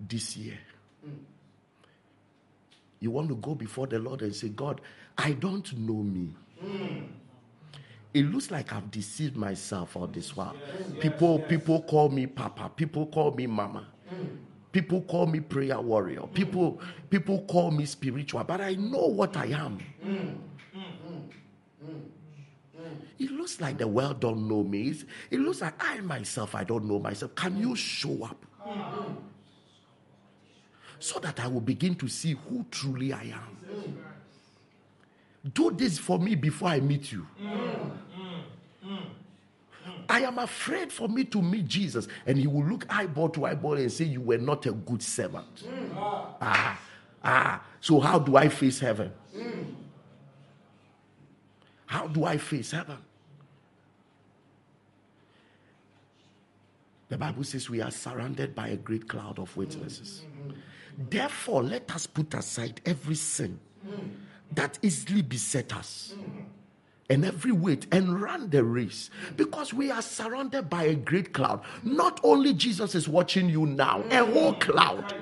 This year, you want to go before the Lord and say, God, I don't know me. It looks like I've deceived myself all this while. people, people call me Papa. People call me Mama. People call me prayer warrior. People, people call me spiritual, but I know what I am. It looks like the world don't know me. It looks like I myself, I don't know myself. Can you show up? So that I will begin to see who truly I am. Do this for me before I meet you. I am afraid for me to meet Jesus and he will look eyeball to eyeball and say, You were not a good servant. Ah, ah. So, how do I face heaven? How do I face heaven? The Bible says we are surrounded by a great cloud of witnesses. Therefore, let us put aside every sin that easily beset us and every weight and run the race because we are surrounded by a great cloud. Not only Jesus is watching you now, a whole cloud.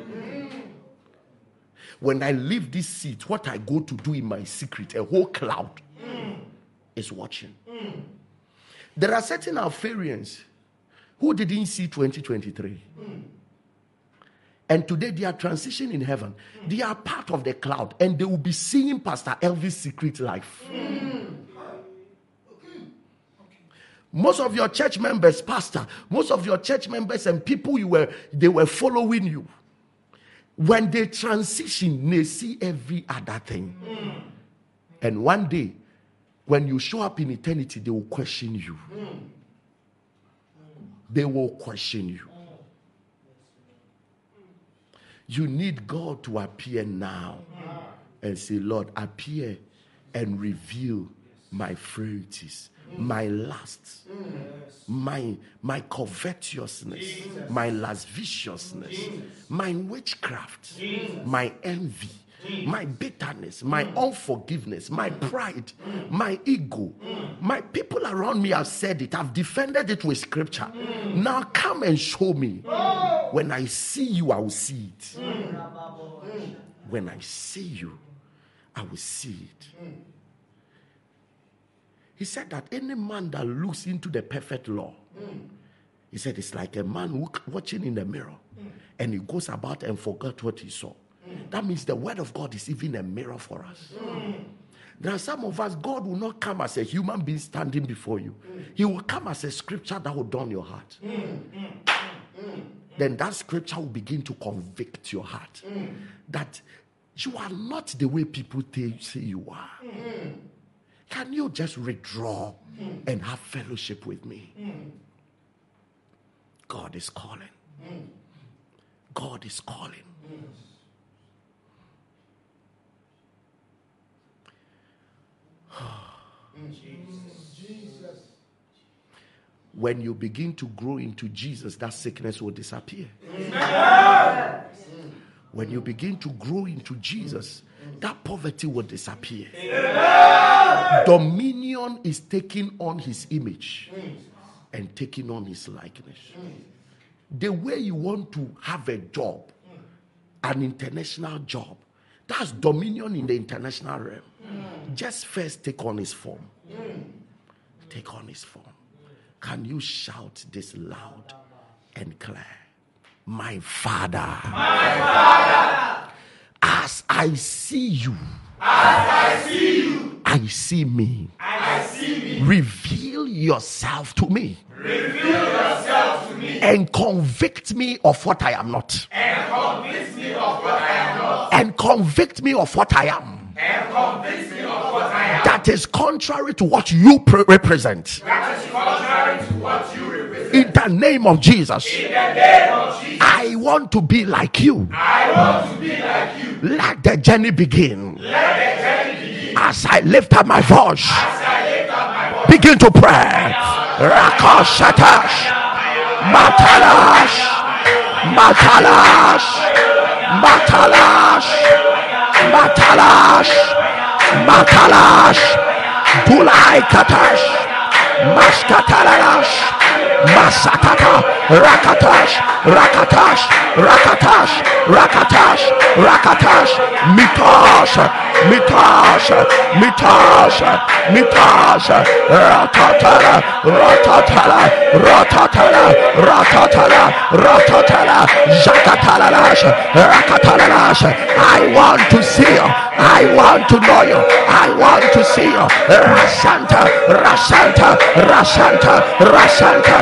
When I leave this seat, what I go to do in my secret, a whole cloud is watching. There are certain Alpharians who didn't see 2023. And today they are transitioning in heaven. They are part of the cloud and they will be seeing Pastor Elvis' secret life. Most of your church members, pastor, most of your church members and people you were they were following you. When they transition, they see every other thing. And one day, when you show up in eternity, they will question you. They will question you. You need God to appear now and say, Lord, appear and reveal my frailties, my lusts, my, my covetousness, my lasciviousness, my witchcraft, my envy, my bitterness, my unforgiveness, my pride, my ego. My people around me have said it, I've defended it with scripture. Now come and show me. When I see you, I will see it. Mm. When I see you, I will see it. Mm. He said that any man that looks into the perfect law, mm. he said it's like a man who- watching in the mirror and he goes about and forgot what he saw. That means the word of God is even a mirror for us. There are some of us, God will not come as a human being standing before you. He will come as a scripture that will dawn your heart. Then that scripture will begin to convict your heart that you are not the way people t- say you are. Can you just withdraw and have fellowship with me? God is calling. God is calling. When you begin to grow into Jesus, that sickness will disappear. When you begin to grow into Jesus, that poverty will disappear. Dominion is taking on his image and taking on his likeness. The way you want to have a job, an international job, that's dominion in the international realm. Just first take on his form. Take on his form. Can you shout this loud and clear? My father. My Father. As I see you. As I see you. I see me. I see me. Reveal yourself to me. Reveal yourself to me. And convict me of what I am not. And convict me of what I am. That is contrary to what you pre- represent. In the name of Jesus. I want to be like you. Let the journey begin. As I lift up my voice, begin to pray. Rakoshatash, Matalash, Matalash, Matalash, Matalash, Matalash, Dulai Katash, Maskatalash, Masatata, Rakatash, Rakatash, Rakatash, Rakatash, Rakatash, Mitash, Mitash, Mitash, Mitash, Ratatala, Ratatala, Ratatala, Ratatala, Ratatala, Zakatalash, Rakatalash. I want to see you. I want to know you. I want to see you. Rasanta, Rasanta, Rasanta, Rasanta,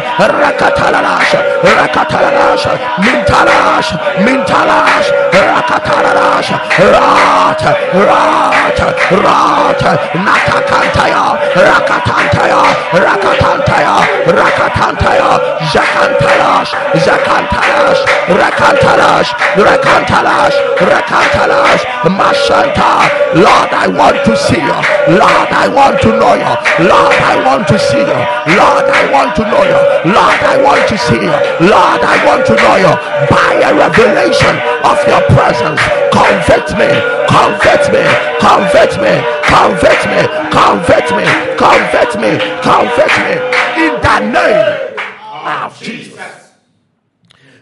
Rakatalalash, Rakatalalash, Mintalash, Mintalash, Rakatalalash, Rat, Rat, Rat, Natakantaya, Rakatantaya, Rakatantaya, Rakatantaya, Zakantalash, Zakantalash, Rakantalash, Rakantalash, Rakantalash, Mashanta. Lord, I want to see you. Lord, I want to know you. Lord, I want to see you. Lord, I want to know you. Lord, I want to see Lord, I want to know you. By a revelation of your presence, convert me, convert me, convert me, convert me, convert me, convert me, convert me. In the name of Jesus.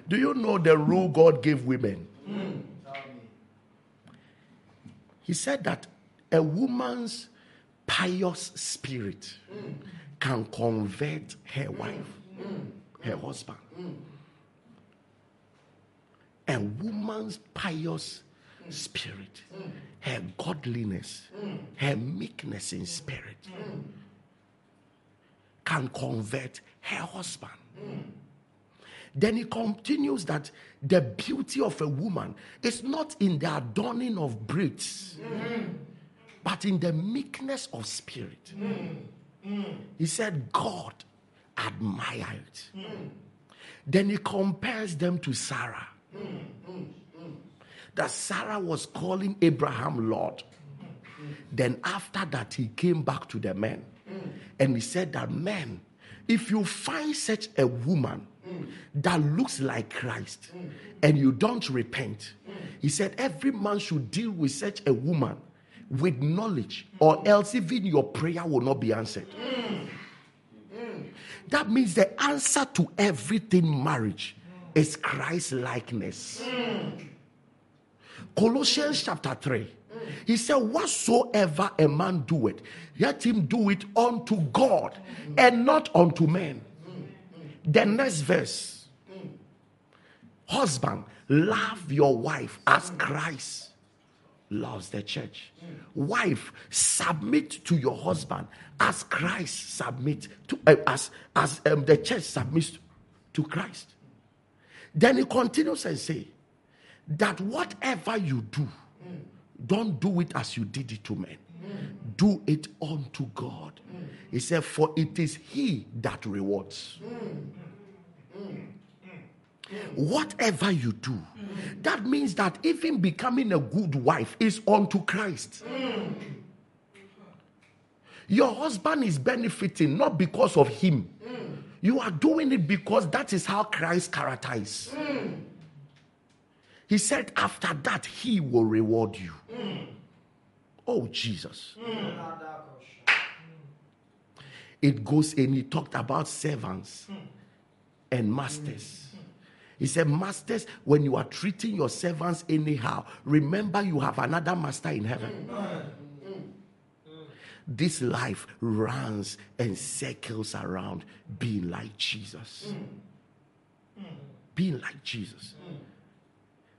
Do you know the rule God gave women? He said that a woman's pious spirit can convert her wife, her husband. A woman's pious spirit, her godliness, her meekness in spirit can convert her husband. Then he continues that the beauty of a woman is not in the adorning of braids, but in the meekness of spirit. He said, God admired it. Then he compares them to Sarah. That Sarah was calling Abraham Lord. Then after that, he came back to the men and he said that men, if you find such a woman that looks like Christ and you don't repent, he said every man should deal with such a woman with knowledge, or else even your prayer will not be answered. That means the answer to everything marriage is Christ likeness. Colossians chapter 3. He said, Whatsoever a man doeth, let him do it unto God and not unto men. The next verse Husband, love your wife as Christ loves the church. Wife, submit to your husband as Christ submit to uh, as as um, the church submits to Christ. Then he continues and say that whatever you do, don't do it as you did it to men. Do it unto God. He said, For it is He that rewards. Whatever you do, that means that even becoming a good wife is unto Christ. Your husband is benefiting not because of him. You are doing it because that is how Christ characterized. He said, after that, he will reward you. Oh, Jesus. It goes and he talked about servants and masters. He said, Masters, when you are treating your servants anyhow, remember you have another master in heaven. This life runs and circles around being like Jesus. Being like Jesus.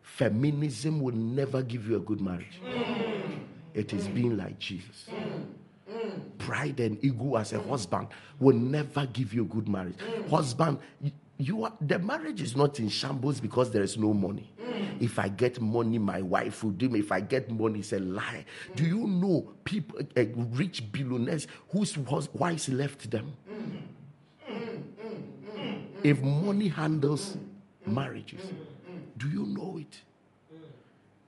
Feminism will never give you a good marriage. It is being like Jesus. Pride and ego as a husband will never give you a good marriage. Husband, you- are the marriage is not in shambles because there is no money. If I get money, my wife will do me. If I get money, it's a lie. Do you know people, uh, rich billionaires whose wives left them? If money handles marriages, do you know it?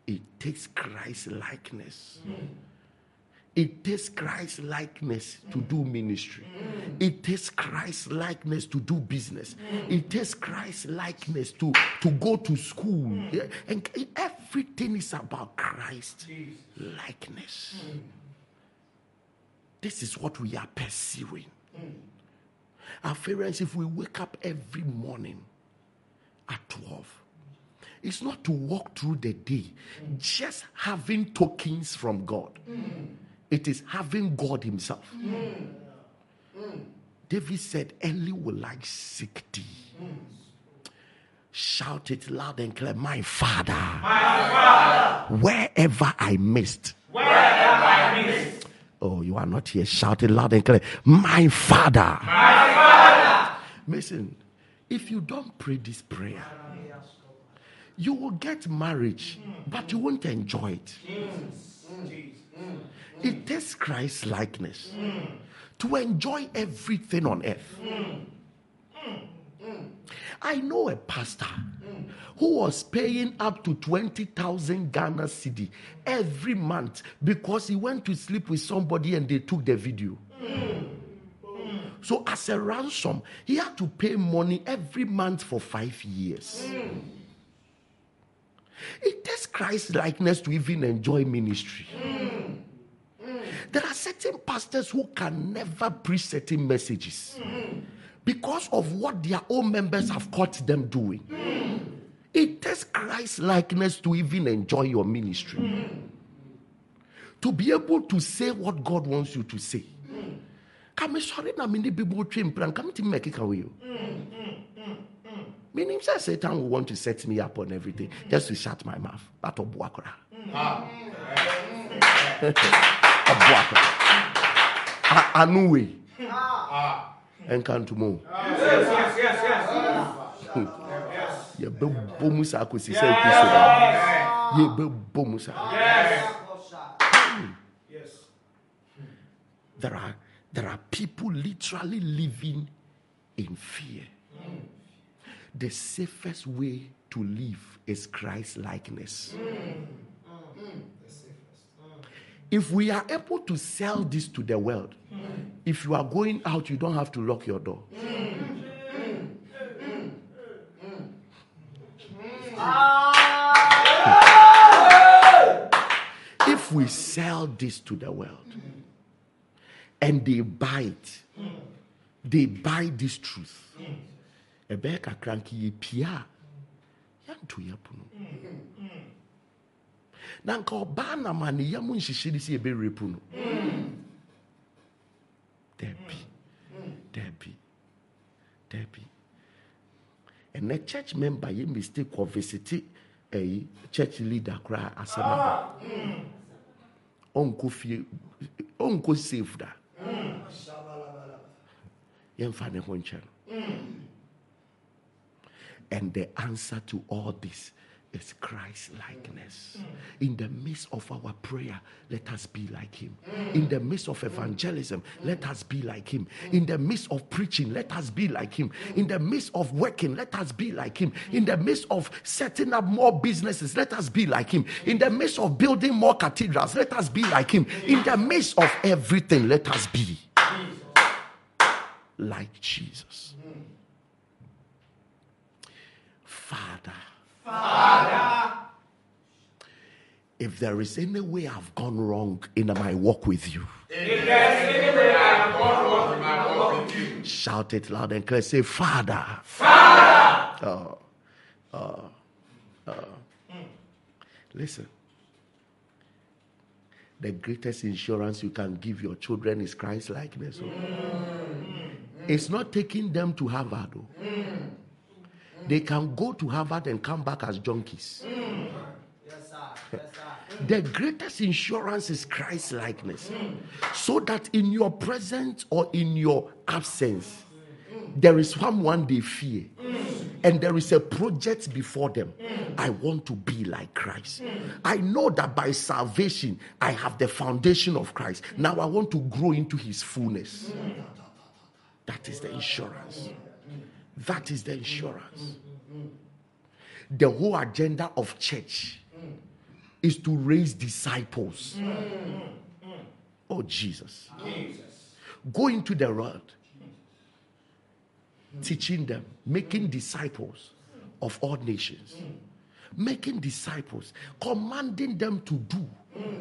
It takes Christ likeness. It takes Christ likeness to do ministry. It takes Christ likeness to do business. It takes Christ likeness to, to go to school. And everything is about Christ likeness. This is what we are pursuing. Alpharians, if we wake up every morning at 12, it's not to walk through the day just having tokens from God. It is having God Himself. Mm. Mm. David said, Early will I seek thee. Shout it loud and clear, my father. My Father. Wherever I missed. Wherever I missed. Oh, you are not here. Shout it loud and clear, my father. Listen, if you don't pray this prayer, you will get marriage, but you won't enjoy it. Mm. It takes Christ likeness mm. to enjoy everything on earth. Mm. I know a pastor who was paying up to 20,000 Ghana cedi every month because he went to sleep with somebody and they took the video. So, as a ransom, he had to pay money every month for five years. It takes Christ likeness to even enjoy ministry. There are certain pastors who can never preach certain messages because of what their own members have caught them doing. It takes Christ likeness to even enjoy your ministry. To be able to say what God wants you to say. Come sorry na people train plan. Come to make it away. Meaning say Satan will want to set me up on everything just to shut my mouth. But obuakora. Ah. Obuakora. Anuwe. Ah. Enkantumo. Yes, yes, yes, yes. yɛbɛbɔ mu saa kɔsi sɛ kristo da yɛbɛbɔ mu saa Yes. there are there are people literally living in fear hmm. The safest way to live is christ likeness. Mm. Mm. Mm. If we are able to sell this to the world if you are going out you don't have to lock your door. If we sell this to the world and they buy it, they buy this truth. Ɛbɛyɛ kakra nka yɛpia a yɛnto yɛpo no na nka ɔbaa nam a ne yam nhyehyɛ ne sɛ yɛbɛwerɛpu no dabi dabi dabi ɛnɛ church member yɛ mistake kɔ visite ɛyi church leader koraa asɛm aba ɔnkɔ fie ɔnkɔ safe da. Yɛmfa ne ho nkyɛ no and the answer to all this is Christ likeness. In the midst of our prayer, let us be like Him. In the midst of evangelism, let us be like Him. In the midst of preaching, let us be like Him. In the midst of working, let us be like Him. In the midst of setting up more businesses, let us be like Him. In the midst of building more cathedrals, let us be like Him. In the midst of everything, let us be like Jesus. Father. Father. If there is any way I've gone wrong in my walk with you, shout it loud and clear. Say, Father. Father. Oh, oh, oh. Listen. The greatest insurance you can give your children is Christ likeness. oh. Mm, mm, mm. It's not taking them to Harvard. oh. They can go to Harvard and come back as junkies. Mm. Mm. The greatest insurance is Christ likeness. Mm. So that in your presence or in your absence, there is someone they fear. And there is a project before them. I want to be like Christ. I know that by salvation, I have the foundation of Christ. Now I want to grow into his fullness. That is the insurance. That is the insurance. The whole agenda of church is to raise disciples. Oh, Jesus. Go into the world, teaching them, making disciples of all nations, making disciples, commanding them to do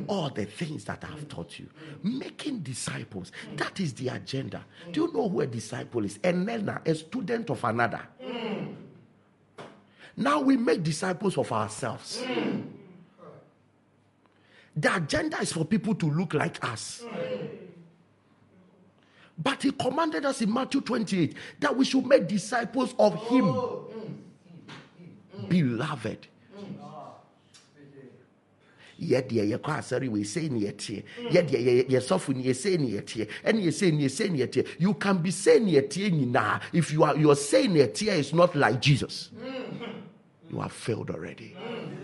all the things that I've taught you. Making disciples. That is the agenda. Do you know who a disciple is? A learner, a student of another. Now we make disciples of ourselves. The agenda is for people to look like us. But he commanded us in Matthew 28 that we should make disciples of him. Oh. Beloved. Yɛdeɛ yɛkɔ asɔre wei sei ne yɛteɛ. Mm. Yɛdeɛ yɛsɔfo ne yɛsei ne yɛteɛ. Ɛne yɛsei ne yɛsei ne yɛteɛ. You can be saying ne yɛteɛ nyinaa. If you are your saying ne yɛteɛ is not like jesus. Mm-hmm. You have failed already. Mm.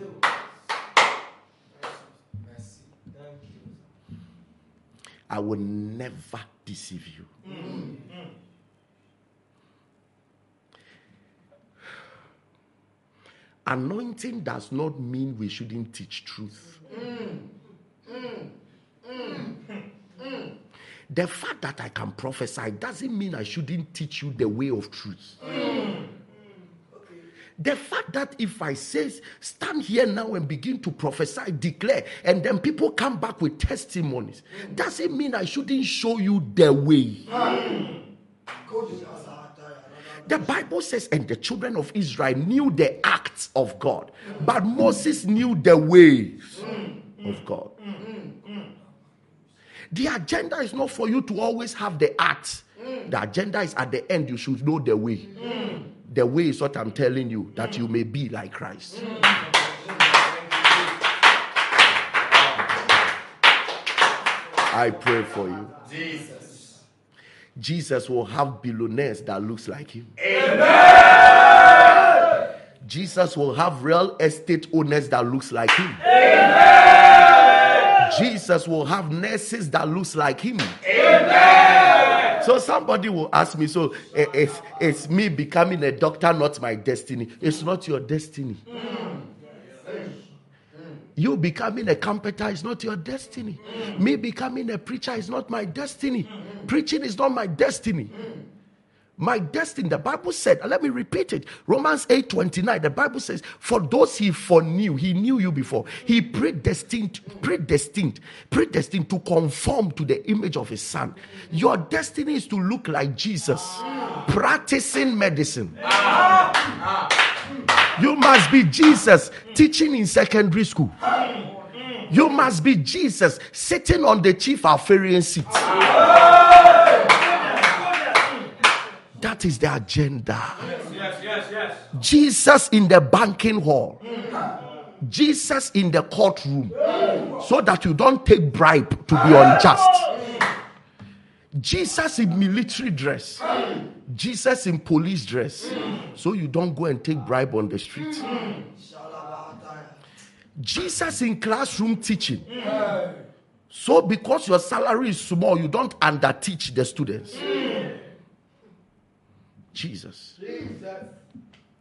I will never deceive you mm-hmm. Anointing does not mean we shouldn't teach truth the fact that I can prophesy doesn't mean I shouldn't teach you the way of truth. The fact that if I say, stand here now and begin to prophesy, declare, and then people come back with testimonies, doesn't mean I shouldn't show you the way. The Bible says, and the children of Israel knew the acts of God, but Moses knew the ways of God. The agenda is not for you to always have the acts. The agenda is at the end, you should know the way. The way is what I'm telling you, that you may be like Christ. I pray for you. Jesus. Jesus will have billionaires that looks like him. Jesus will have real estate owners that looks like him. Jesus will have nurses that looks like him. So somebody will ask me, so eh, it's, it's me becoming a doctor, not my destiny. It's not your destiny. You becoming a carpenter is not your destiny. Me becoming a preacher is not my destiny. Preaching is not my destiny. My destiny, the Bible said, let me repeat it. Romans 8 29, the Bible says, For those he foreknew, he knew you before. He predestined, predestined, predestined to conform to the image of his son. Your destiny is to look like Jesus, practicing medicine. You must be Jesus teaching in secondary school. You must be Jesus sitting on the chief Alpharian seat. That is the agenda. Jesus in the banking hall. Jesus in the courtroom. So that you don't take bribe to be unjust. Jesus in military dress. Jesus in police dress. So you don't go and take bribe on the street. Jesus in classroom teaching. So because your salary is small, you don't underteach the students. Jesus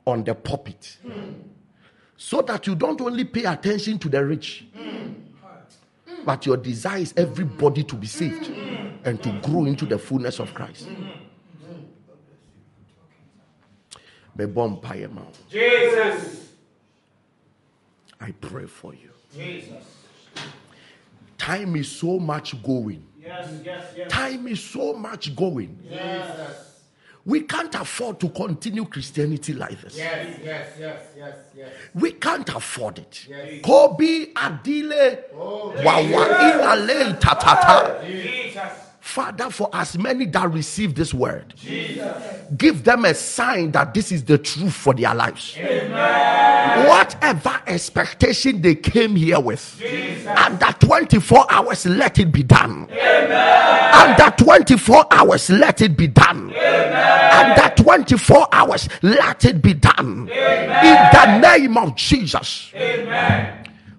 on the pulpit. So that you don't only pay attention to the rich, but your desire is everybody to be saved and to grow into the fullness of Christ. Bebom Payema, Jesus. I pray for you. Jesus. Time is so much going. Yes, yes, yes. Time is so much going. Jesus. We can't afford to continue Christianity like this. Yes, yes, yes, yes, yes. We can't afford it. Yes. Kobe Adile oh, Wawa Ilale Tatata. Jesus. Father, for as many that receive this word, give them a sign that this is the truth for their lives. Whatever expectation they came here with, and that 24 hours, let it be done. And that 24 hours, let it be done. And that 24 hours, let it be done. In the name of Jesus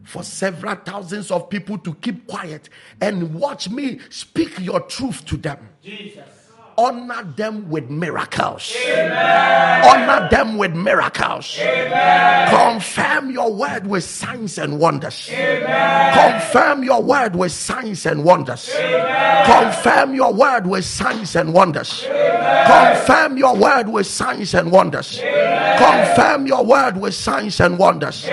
for several thousands of people to keep quiet and watch me speak your truth to them. Jesus. Honor them with miracles. Amen. Honor them with miracles. Amen. Confirm your word with signs and wonders. Amen. Confirm your word with signs and wonders. Confirm your word with signs and wonders. Confirm your word with signs and wonders. Confirm your word with signs and wonders.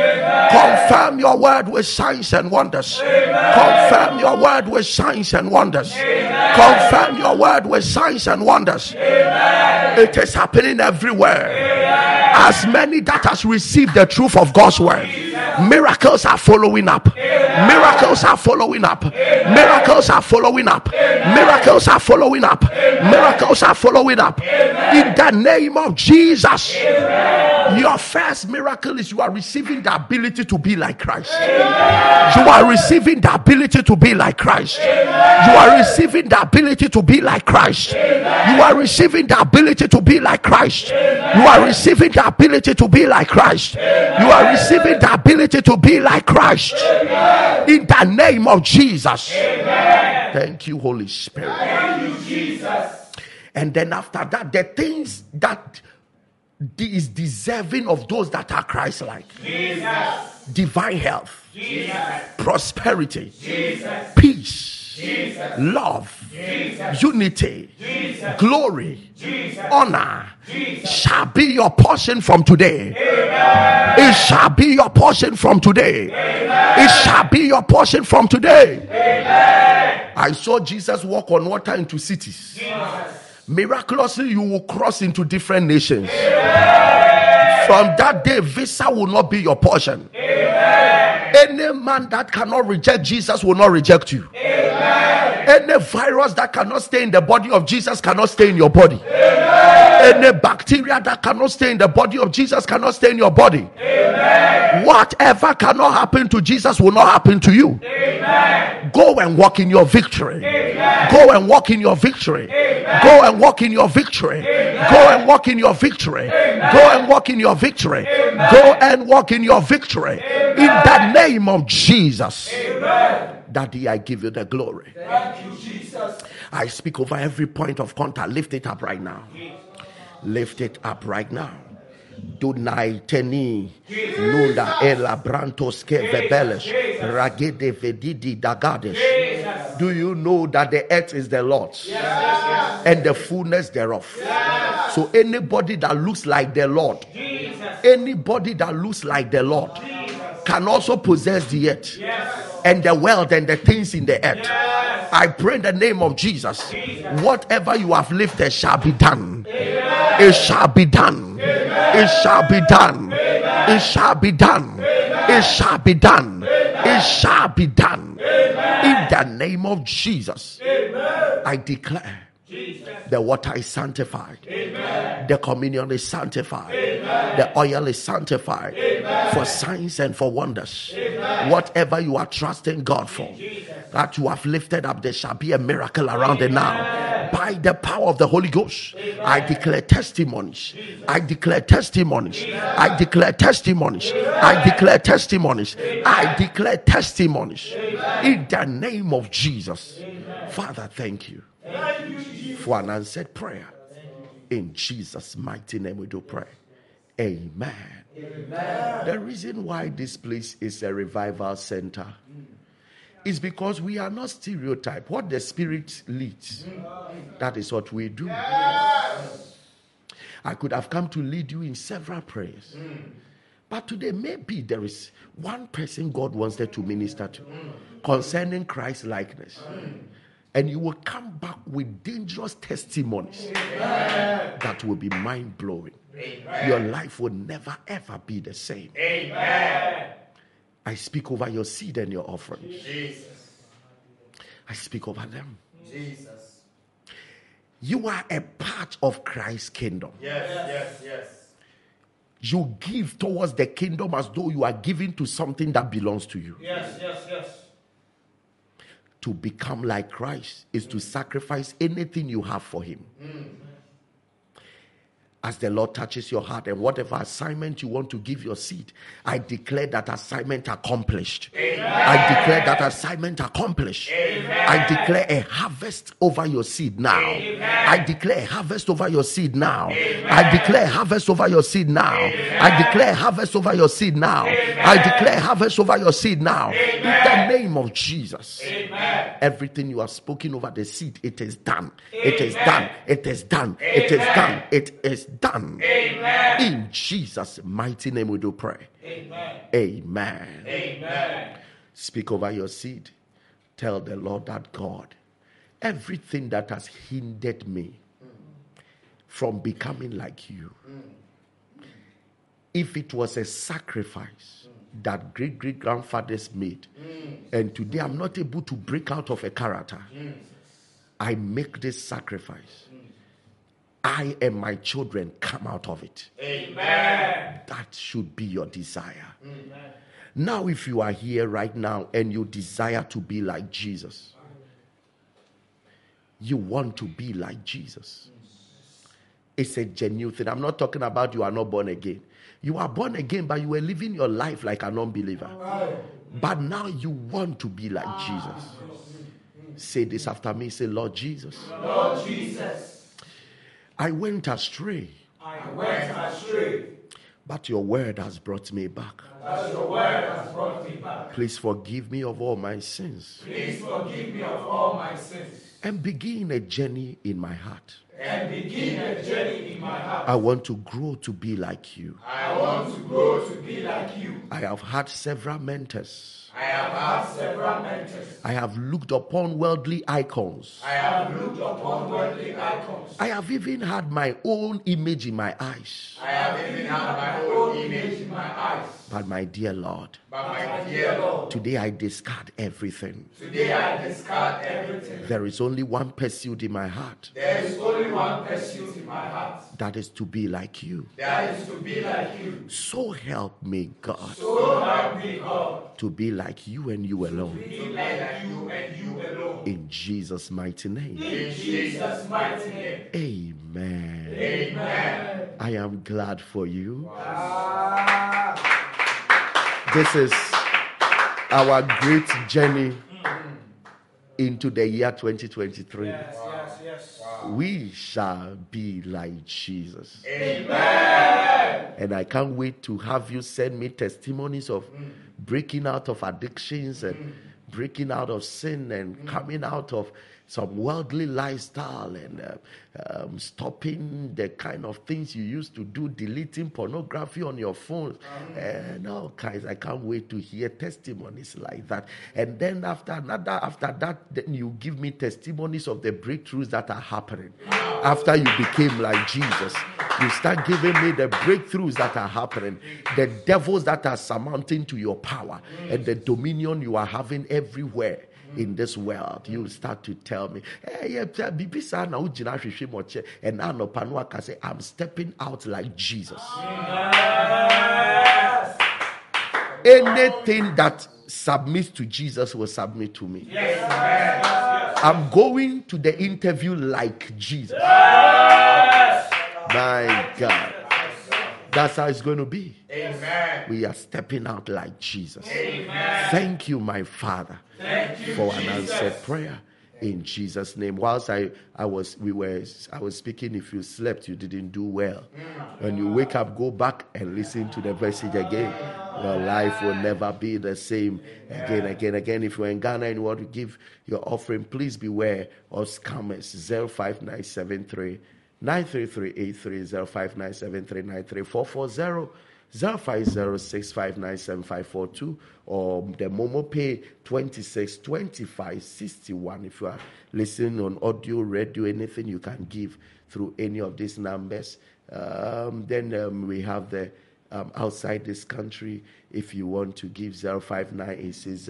Confirm your word with signs and wonders. Confirm your word with signs and wonders. Confirm your word with signs and wonders. It is happening everywhere. As many that has received the truth of God's word, miracles are following up. Miracles are following up. Miracles are following up. Miracles are following up. Miracles are following up. In the name of Jesus. Your first miracle is you are receiving the ability to be like Christ. You are receiving the ability to be like Christ. You are receiving the ability to be like Christ. You are receiving the ability to be like Christ. You are receiving the ability to be like Christ. You are receiving the ability to be like Christ. In the name of Jesus. Thank you, Holy Spirit. Thank you, Jesus. And then after that, the things that is deserving of those that are Christ like divine health, Jesus. prosperity, Jesus. peace, Jesus. love, unity, glory, honor shall be your portion from today. It shall be your portion from today. It shall be your portion from today. I saw Jesus walk on water into cities. Miraculously, you will cross into different nations. From that day, visa will not be your portion. Any man that cannot reject Jesus will not reject you. Any virus that cannot stay in the body of Jesus cannot stay in your body. Any bacteria that cannot stay in the body of Jesus cannot stay in your body. Whatever cannot happen to Jesus will not happen to you. Go and walk in your victory. Go and walk in your victory. Go and walk in your victory. Go and walk in your victory. Go and walk in your victory. Go and walk in your victory. In the name of Jesus. Daddy, I give you the glory. Thank you, Jesus. I speak over every point of contact. Lift it up right now. Lift it up right now. Dunai teni nunda ela brantos ke ragede vedidi. Do you know that the earth is the Lord's and the fullness thereof? So anybody that looks like the Lord, anybody that looks like the Lord can also possess the earth and the world and the things in the earth. I pray in the name of Jesus. Whatever you have lifted shall be done. It shall be done. It shall be done. It shall be done. It shall be done. It shall be done. In the name of Jesus, I declare the water is sanctified. The communion is sanctified. The oil is sanctified for signs and for wonders. Whatever you are trusting God for, that you have lifted up, there shall be a miracle around it now. By the power of the Holy Ghost, I declare testimonies. I declare testimonies. I declare testimonies. I declare testimonies. I declare testimonies. In the name of Jesus. Father, thank you for an answered prayer. In Jesus' mighty name, we do pray. Amen. The reason why this place is a revival center is because we are not stereotyped. What the Spirit leads, that is what we do. I could have come to lead you in several prayers. But today, maybe there is one person God wants to minister to concerning Christ likeness and you will come back with dangerous testimonies that will be mind blowing. Your life will never ever be the same. I speak over your seed and your offerings. I speak over them. Jesus. You are a part of Christ's kingdom. Yes, yes, yes. You give towards the kingdom as though you are giving to something that belongs to you. Yes, yes, yes. To become like Christ is to sacrifice anything you have for Him. Mm. As the Lord touches your heart and whatever assignment you want to give your seed, I declare that assignment accomplished. I declare that assignment accomplished. I declare a harvest over your seed now. I declare harvest over your seed now. I declare harvest over your seed now. I declare harvest over your seed now. I declare harvest over your seed now. In the name of Jesus. Everything you have spoken over the seed, it is done. It is done. It is done. It is done. It is done. Done in Jesus' mighty name we do pray. Amen. Amen. Speak over your seed. Tell the Lord that God, everything that has hindered me from becoming like you, if it was a sacrifice that great great grandfathers made, and today I'm not able to break out of a character, I make this sacrifice. I and my children come out of it. Amen. That should be your desire. Now, if you are here right now and you desire to be like Jesus, you want to be like Jesus. It's a genuine thing. I'm not talking about you are not born again. You are born again, but you were living your life like an unbeliever. But now you want to be like ah. Jesus. Say this after me. Say, Lord Jesus, Lord Jesus, I went astray, I went astray, but your word has brought me back. as your word has brought me back. Please forgive me of all my sins Please forgive me of all my sins and begin a journey in my heart. and begin a journey in my heart. I want to grow to be like you. I want to grow to be like you. I have had several mentors. I have had several mentors. I have looked upon worldly icons. I have looked upon worldly icons. I have even had my own image in my eyes. I have even had my own image in my eyes. But my dear Lord, But my dear Lord, today I discard everything. today I discard everything. There is only one pursuit in my heart There is only one pursuit in my heart. that is to be like you. That is to be like you. So help me, God, So help me God. to be like you and you alone. To Be like you and you alone. In Jesus' mighty name. In Jesus' mighty name. Amen. Amen. I am glad for you. Ah. This is our great journey into the year 2023. Yes, yes, yes. We shall be like Jesus. Amen. And I can't wait to have you send me testimonies of mm. breaking out of addictions and mm. breaking out of sin and mm. coming out of some worldly lifestyle and uh, um, stopping the kind of things you used to do, deleting pornography on your phone, and all kinds. I can't wait to hear testimonies like that. And then after another, after that, then you give me testimonies of the breakthroughs that are happening after you became like Jesus. You start giving me the breakthroughs that are happening, the devils that are surmounting to your power, and the dominion you are having everywhere in this world. You start to tell me, hey, yeah, yeah, bibi saa na wogyina ahwehwɛ mu ɔkyɛ, and now say, I'm stepping out like Jesus. Yes. Anything that submits to Jesus will submit to me. Yes. I'm going to the interview like Jesus. Yes. My God. That's how it's going to be. Amen. We are stepping out like Jesus. Amen. Thank you, my Father, you, for an answered prayer. In Jesus' name. Whilst I, I was we were I was speaking, if you slept, you didn't do well. When you wake up, go back and listen to the message again. Your life will never be the same again, again, again. If you're in Ghana and you want to give your offering, please beware of scammers 05973 93383 05973 93440 0506597542 or the Momo Pay 262561. If you are listening on audio, radio, anything you can give through any of these numbers. Um, then um, we have the um, outside this country. If you want to give 05986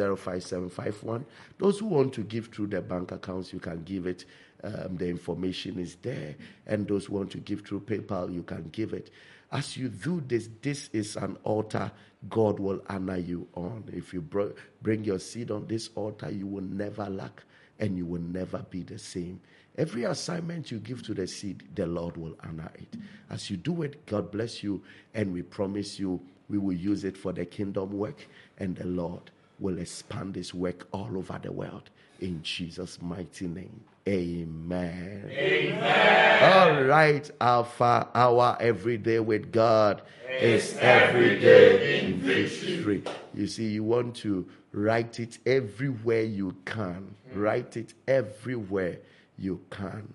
Those who want to give through the bank accounts, you can give it. Um, the information is there. And those who want to give through PayPal, you can give it. As you do this, this is an altar God will honor you on. If you br- bring your seed on this altar, you will never lack and you will never be the same. Every assignment you give to the seed, the Lord will honor it. As you do it, God bless you, and we promise you we will use it for the kingdom work, and the Lord will expand this work all over the world. In Jesus' mighty name. Amen. Amen. All right, Alpha Hour every day with God is every day in victory. You see, you want to write it everywhere you can. Write it everywhere you can.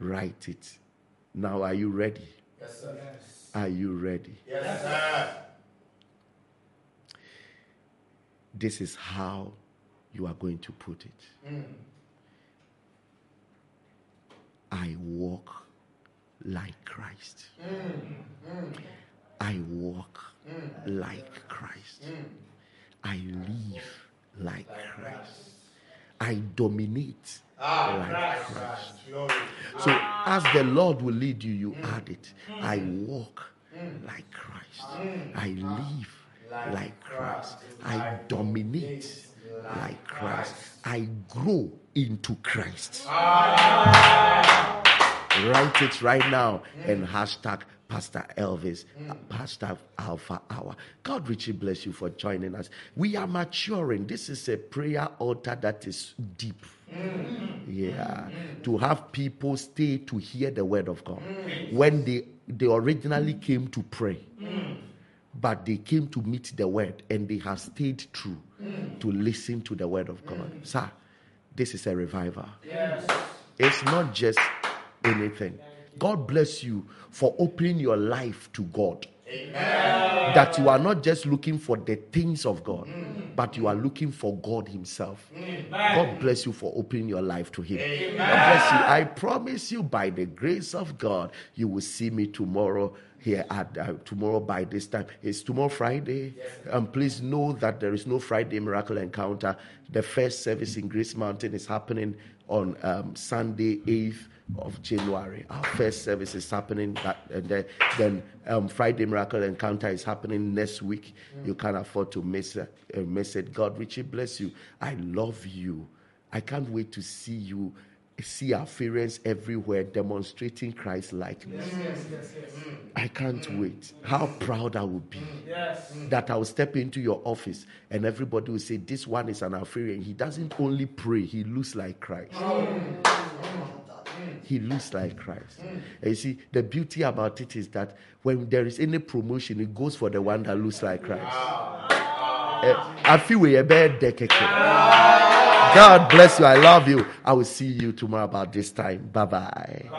Write it. Now, are you ready? Yes, sir. Are you ready? Yes, sir. This is how you are going to put it. Mm. I walk like Christ. I walk like Christ. I live like Christ. I dominate ah, like Christ. So as the Lord will lead you, you add it. I walk like Christ. I live like Christ. I dominate like Christ. I grow into Christ. Write it right now and hashtag Pastor Elvis, uh, Pastor Alpha Hour. God richly bless you for joining us. We are maturing. This is a prayer altar that is deep. Yeah. To have people stay to hear the word of God. When they they originally came to pray, but they came to meet the word and they have stayed true to listen to the word of God. Sir, this is a revival. Yes. It's not just anything. God bless you for opening your life to God. That you are not just looking for the things of God, mm. But you are looking for God Himself. God bless you for opening your life to Him. God bless you. I promise you, by the grace of God, you will see me tomorrow here at uh, tomorrow by this time. It's tomorrow Friday. And please know that there is no Friday miracle encounter. The first service in Grace Mountain is happening on um, Sunday, 8th of January. Our first service is happening that, and then, then um, Friday Miracle Encounter is happening next week. You can't afford to miss it. Uh, miss it. God Richie, bless you. I love you. I can't wait to see you. See our parents everywhere demonstrating Christ likeness. I can't wait. How proud I will be Yes. that I will step into your office and everybody will say, This one is an Alpharian. He doesn't only pray, he looks like Christ. He looks like Christ. And you see, the beauty about it is that when there is any promotion, it goes for the one that looks like Christ. Eh, I feel we a bad decade. God bless you. I love you. I will see you tomorrow about this time. Bye bye.